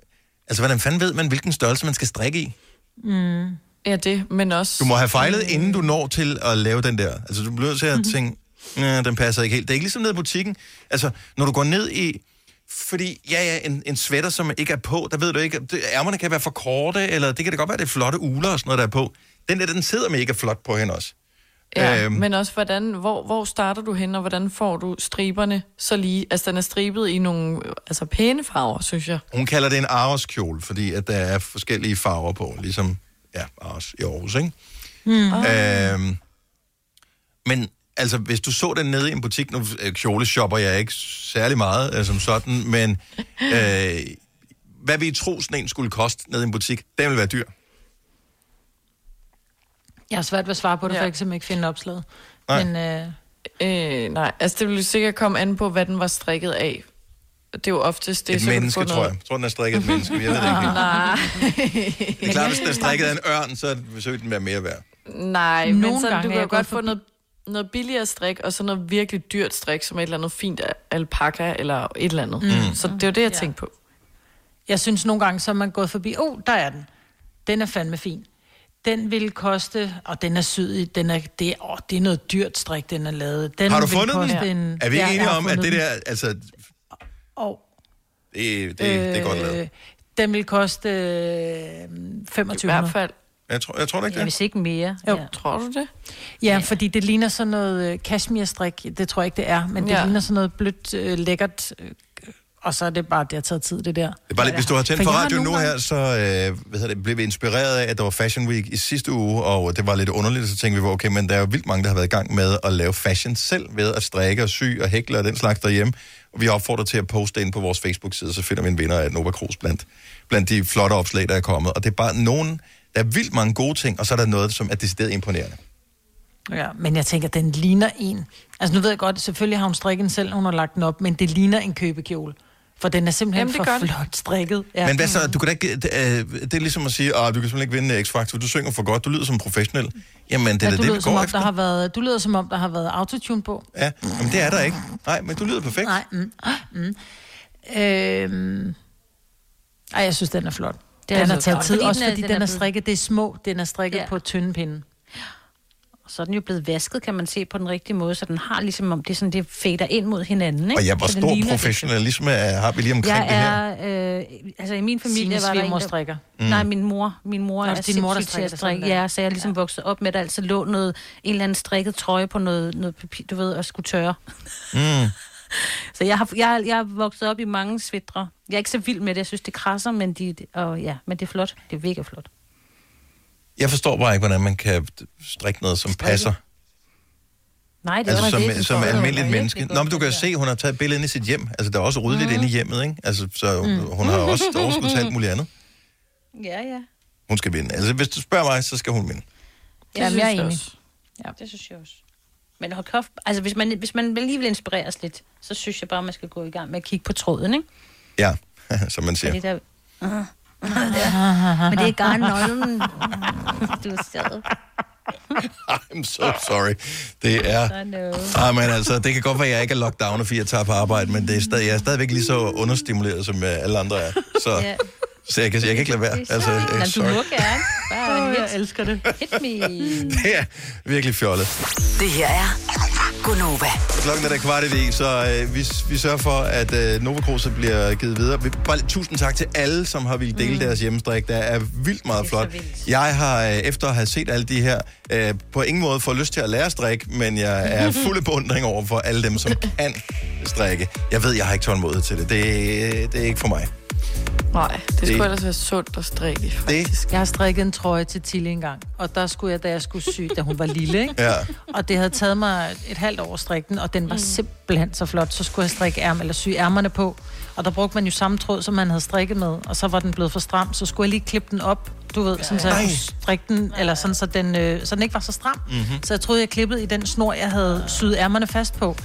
Altså, hvordan fanden ved man, hvilken størrelse man skal strikke i? Mm. Ja, det, men også... Du må have fejlet, inden du når til at lave den der. Altså, du bliver nødt til at tænke, "Næh, den passer ikke helt. Det er ikke ligesom nede i butikken. Altså, når du går ned i... Fordi, ja, ja, en, en sweater, som ikke er på, der ved du ikke, det, ærmerne kan være for korte, eller det kan da godt være, det er flotte uler og sådan noget, der er på. Den der, den sidder mega flot på hende også. Ja, Øhm. men også, hvordan, hvor, hvor starter du hen, og hvordan får du striberne så lige... Altså, den er stribet i nogle altså, pæne farver, synes jeg. Hun kalder det en Aros-kjole, fordi at der er forskellige farver på, ligesom ja, Aros i Aarhus, ikke? Mm. Øhm, men altså, hvis du så den nede i en butik, nu øh, kjole shopper jeg ikke særlig meget øh, som sådan, men øh, hvad vi tro, sådan en skulle koste nede i en butik, den vil være dyr. Jeg har svært ved at svare på det, ja. for jeg kan simpelthen ikke finde opslaget. Nej. Men øh, Øh, nej, altså det ville sikkert komme an på, hvad den var strikket af. Det er jo oftest det, Et menneske, få tror noget- jeg. Jeg tror, den er strikket af et menneske, men jeg ved det ikke. Nej. Det er klart, hvis den er strikket af en ørn, så vil den være mere værd. Nej, Nogle men sådan, gange du kan jo godt få noget, noget billigere strik, og så noget virkelig dyrt strik, som et eller andet fint alpaka eller et eller andet. Mm. Så det er jo det, jeg tænkte på. jeg synes nogle gange, så er man gået forbi, oh, der er den. Den er fandme fin. Den vil koste, og den er syd i, den er, det, åh, det er noget dyrt strik, den er lavet. Den Har du vil fundet den? En, Er vi ikke Ja, enige om, at det der, altså, Og, det, det, det er godt lavet. Øh, Den vil koste øh, 25 I hvert fald. Jeg tror, jeg tror da ikke Ja, det. hvis ikke mere. Jo. Ja. Tror du det? Ja, fordi det ligner sådan noget øh, cashmere-strik. Det tror jeg ikke, det er, men det Ja. ligner sådan noget blødt, øh, lækkert. Og så er det bare, det har taget tid, det der. Det er bare lidt, hvis du har tændt For for jeg har radio nu her, så øh, hvad hedder det, blev vi inspireret af, at der var Fashion Week i sidste uge, og det var lidt underligt, så tænkte vi, okay, men der er jo vildt mange, der har været i gang med at lave fashion selv, ved at strikke og sy og hækle og den slags derhjemme. Og vi opfordrer til at poste ind på vores Facebook-side, så finder vi en vinder af Nova Cruz blandt, blandt de flotte opslag, der er kommet. Og det er bare nogen, der er vildt mange gode ting, og så er der noget, som er decideret imponerende. Ja, men jeg tænker, den ligner en. Altså nu ved jeg godt, selvfølgelig har hun strikket den selv, hun har lagt den op, men det ligner en købekjole. For den er simpelthen Jamen, det for den. flot strikket. Ja. Men hvad så? Du kan da ikke, det, er, det er ligesom at sige, at du kan simpelthen ikke vinde X-Factor, du synger for godt, du lyder som en professionel. Jamen, det er Ja, det, vi går om, efter. der har været, du lyder som om, der har været autotune på. Ja, men det er der ikke. Nej, men du lyder perfekt. Nej, mm, mm. Øhm, ej, jeg synes, den er flot. Det er den har altså taget flot. tid, Fordi også den er- fordi den den, er er blevet- strikket, det er små, den er strikket ja. på tynde pinde. Så er den jo blevet vasket, kan man se på den rigtige måde, så den har ligesom om det sådan, det fader ind mod hinanden, ikke? Og jeg var Så stor professionalisme er, har vi lige omkring Jeg det her. er, øh, altså i min familie Signe var der en, der- strikker. Mm. Nej, min mor. Min mor Nå, er din mor, der sindssygt til at strikker strikke. Ja, så jeg er ligesom ja. vokset op med, at der altid lå noget, en eller anden strikket trøje på noget, noget papir, du ved, og skulle tørre. Mm. Så jeg har, jeg, jeg har vokset op i mange svitre. Jeg er ikke så vild med det. Jeg synes, det krasser, men, de, og, ja, men det er flot. Det er mega flot. Jeg forstår bare ikke, hvordan man kan strikke noget, som passer. Nej, det Altså var som, det, som får. almindeligt menneske. Nå, men du kan jo se, hun har taget et billede ind i sit hjem. Altså, der er også ryddeligt Mhm. inde i hjemmet, ikke? Altså, så Mm. hun har også overskud til alt muligt andet. Ja, ja. Hun skal vinde. Altså, hvis du spørger mig, så skal hun vinde. Ja, jeg er jeg er enig. Ja. Det synes jeg også. Men hold kæft, altså hvis man, hvis man lige vil inspireres lidt, så synes jeg bare, man skal gå i gang med at kigge på tråden, ikke? Ja, som man siger. Fordi der... Uh. Men det er garnnøglen. du er sød. I'm so sorry. Det er... I know. Ah, men altså, det kan godt være, at jeg ikke er lockdown, fordi jeg tager på arbejde, men det er stadig, jeg er stadigvæk lige så understimuleret, som øh, alle andre er. Så, Ja. så jeg, kan, jeg kan ikke lade være. Altså, jeg, du sorry. må gerne. Bare jeg elsker det. Hit me. Det er virkelig fjollet. Det her er Gunova. Klokken er der kvart i det, så øh, vi, vi sørger for, at øh, Nova Cruz bliver givet videre. Vi- Bare lige tusind tak til alle, som har ville dele mm. deres hjemmestrik. Der er vildt meget flot. Jeg har, øh, efter at have set alle de her, øh, på ingen måde fået lyst til at lære at strikke, men jeg er fuld af beundring over for alle dem, som kan strikke. Jeg ved, jeg har ikke tålmodighed til det. Det, det er ikke for mig. Nej, det, Det- det skulle ellers være sundt at strikke, faktisk. Jeg har strikket en trøje til Tilly engang, og der skulle jeg, da jeg skulle sy, da hun var lille, ikke? Ja. Og det havde taget mig et halvt år at strikke den, og den var mm. simpelthen så flot. Så skulle jeg strikke ærm, eller sy ærmerne på, og der brugte man jo samme tråd, som man havde strikket med, og så var den blevet for stram, så skulle jeg lige klippe den op, du ved, sådan så jeg kunne strikke den, eller sådan så den, øh, så den ikke var så stram. Mhm. Så jeg troede, jeg klippede i den snor, jeg havde syet ærmerne fast på.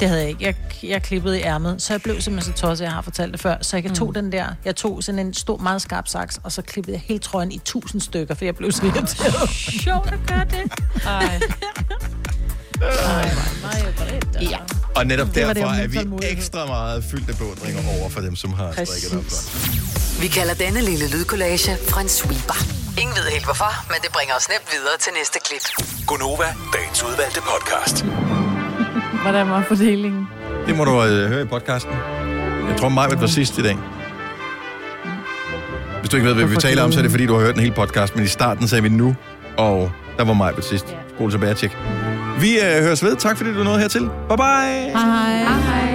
Det havde jeg ikke. Jeg, jeg klippede i ærmet, så jeg blev simpelthen så tosset, jeg har fortalt det før. Så jeg tog den der, jeg tog sådan en stor, meget skarp saks, og så klippede jeg hele trøjen i tusind stykker, for jeg blev så irriteret. Sjovt at gøre det. Ej. Ja. Og netop Det var det, derfor jeg er vi ekstra meget fyldt af beundring over for dem, som har strikket op. Vi kalder denne lille lydkollage en sweeper. Ingen ved helt hvorfor, men det bringer os nemt videre til næste klip. Gonova, dagens udvalgte podcast. Hvordan var fordelingen? Det må du øh, høre i podcasten. Jeg tror, mig var sidst i dag. Hvis du ikke ved, hvad vi taler om, så er det fordi, du har hørt en hel podcast. Men i starten sagde vi nu, og der var mig sidst. Spol tilbage og tjek. Vi øh, høres ved. Tak fordi du nåede hertil. Bye bye. Hej.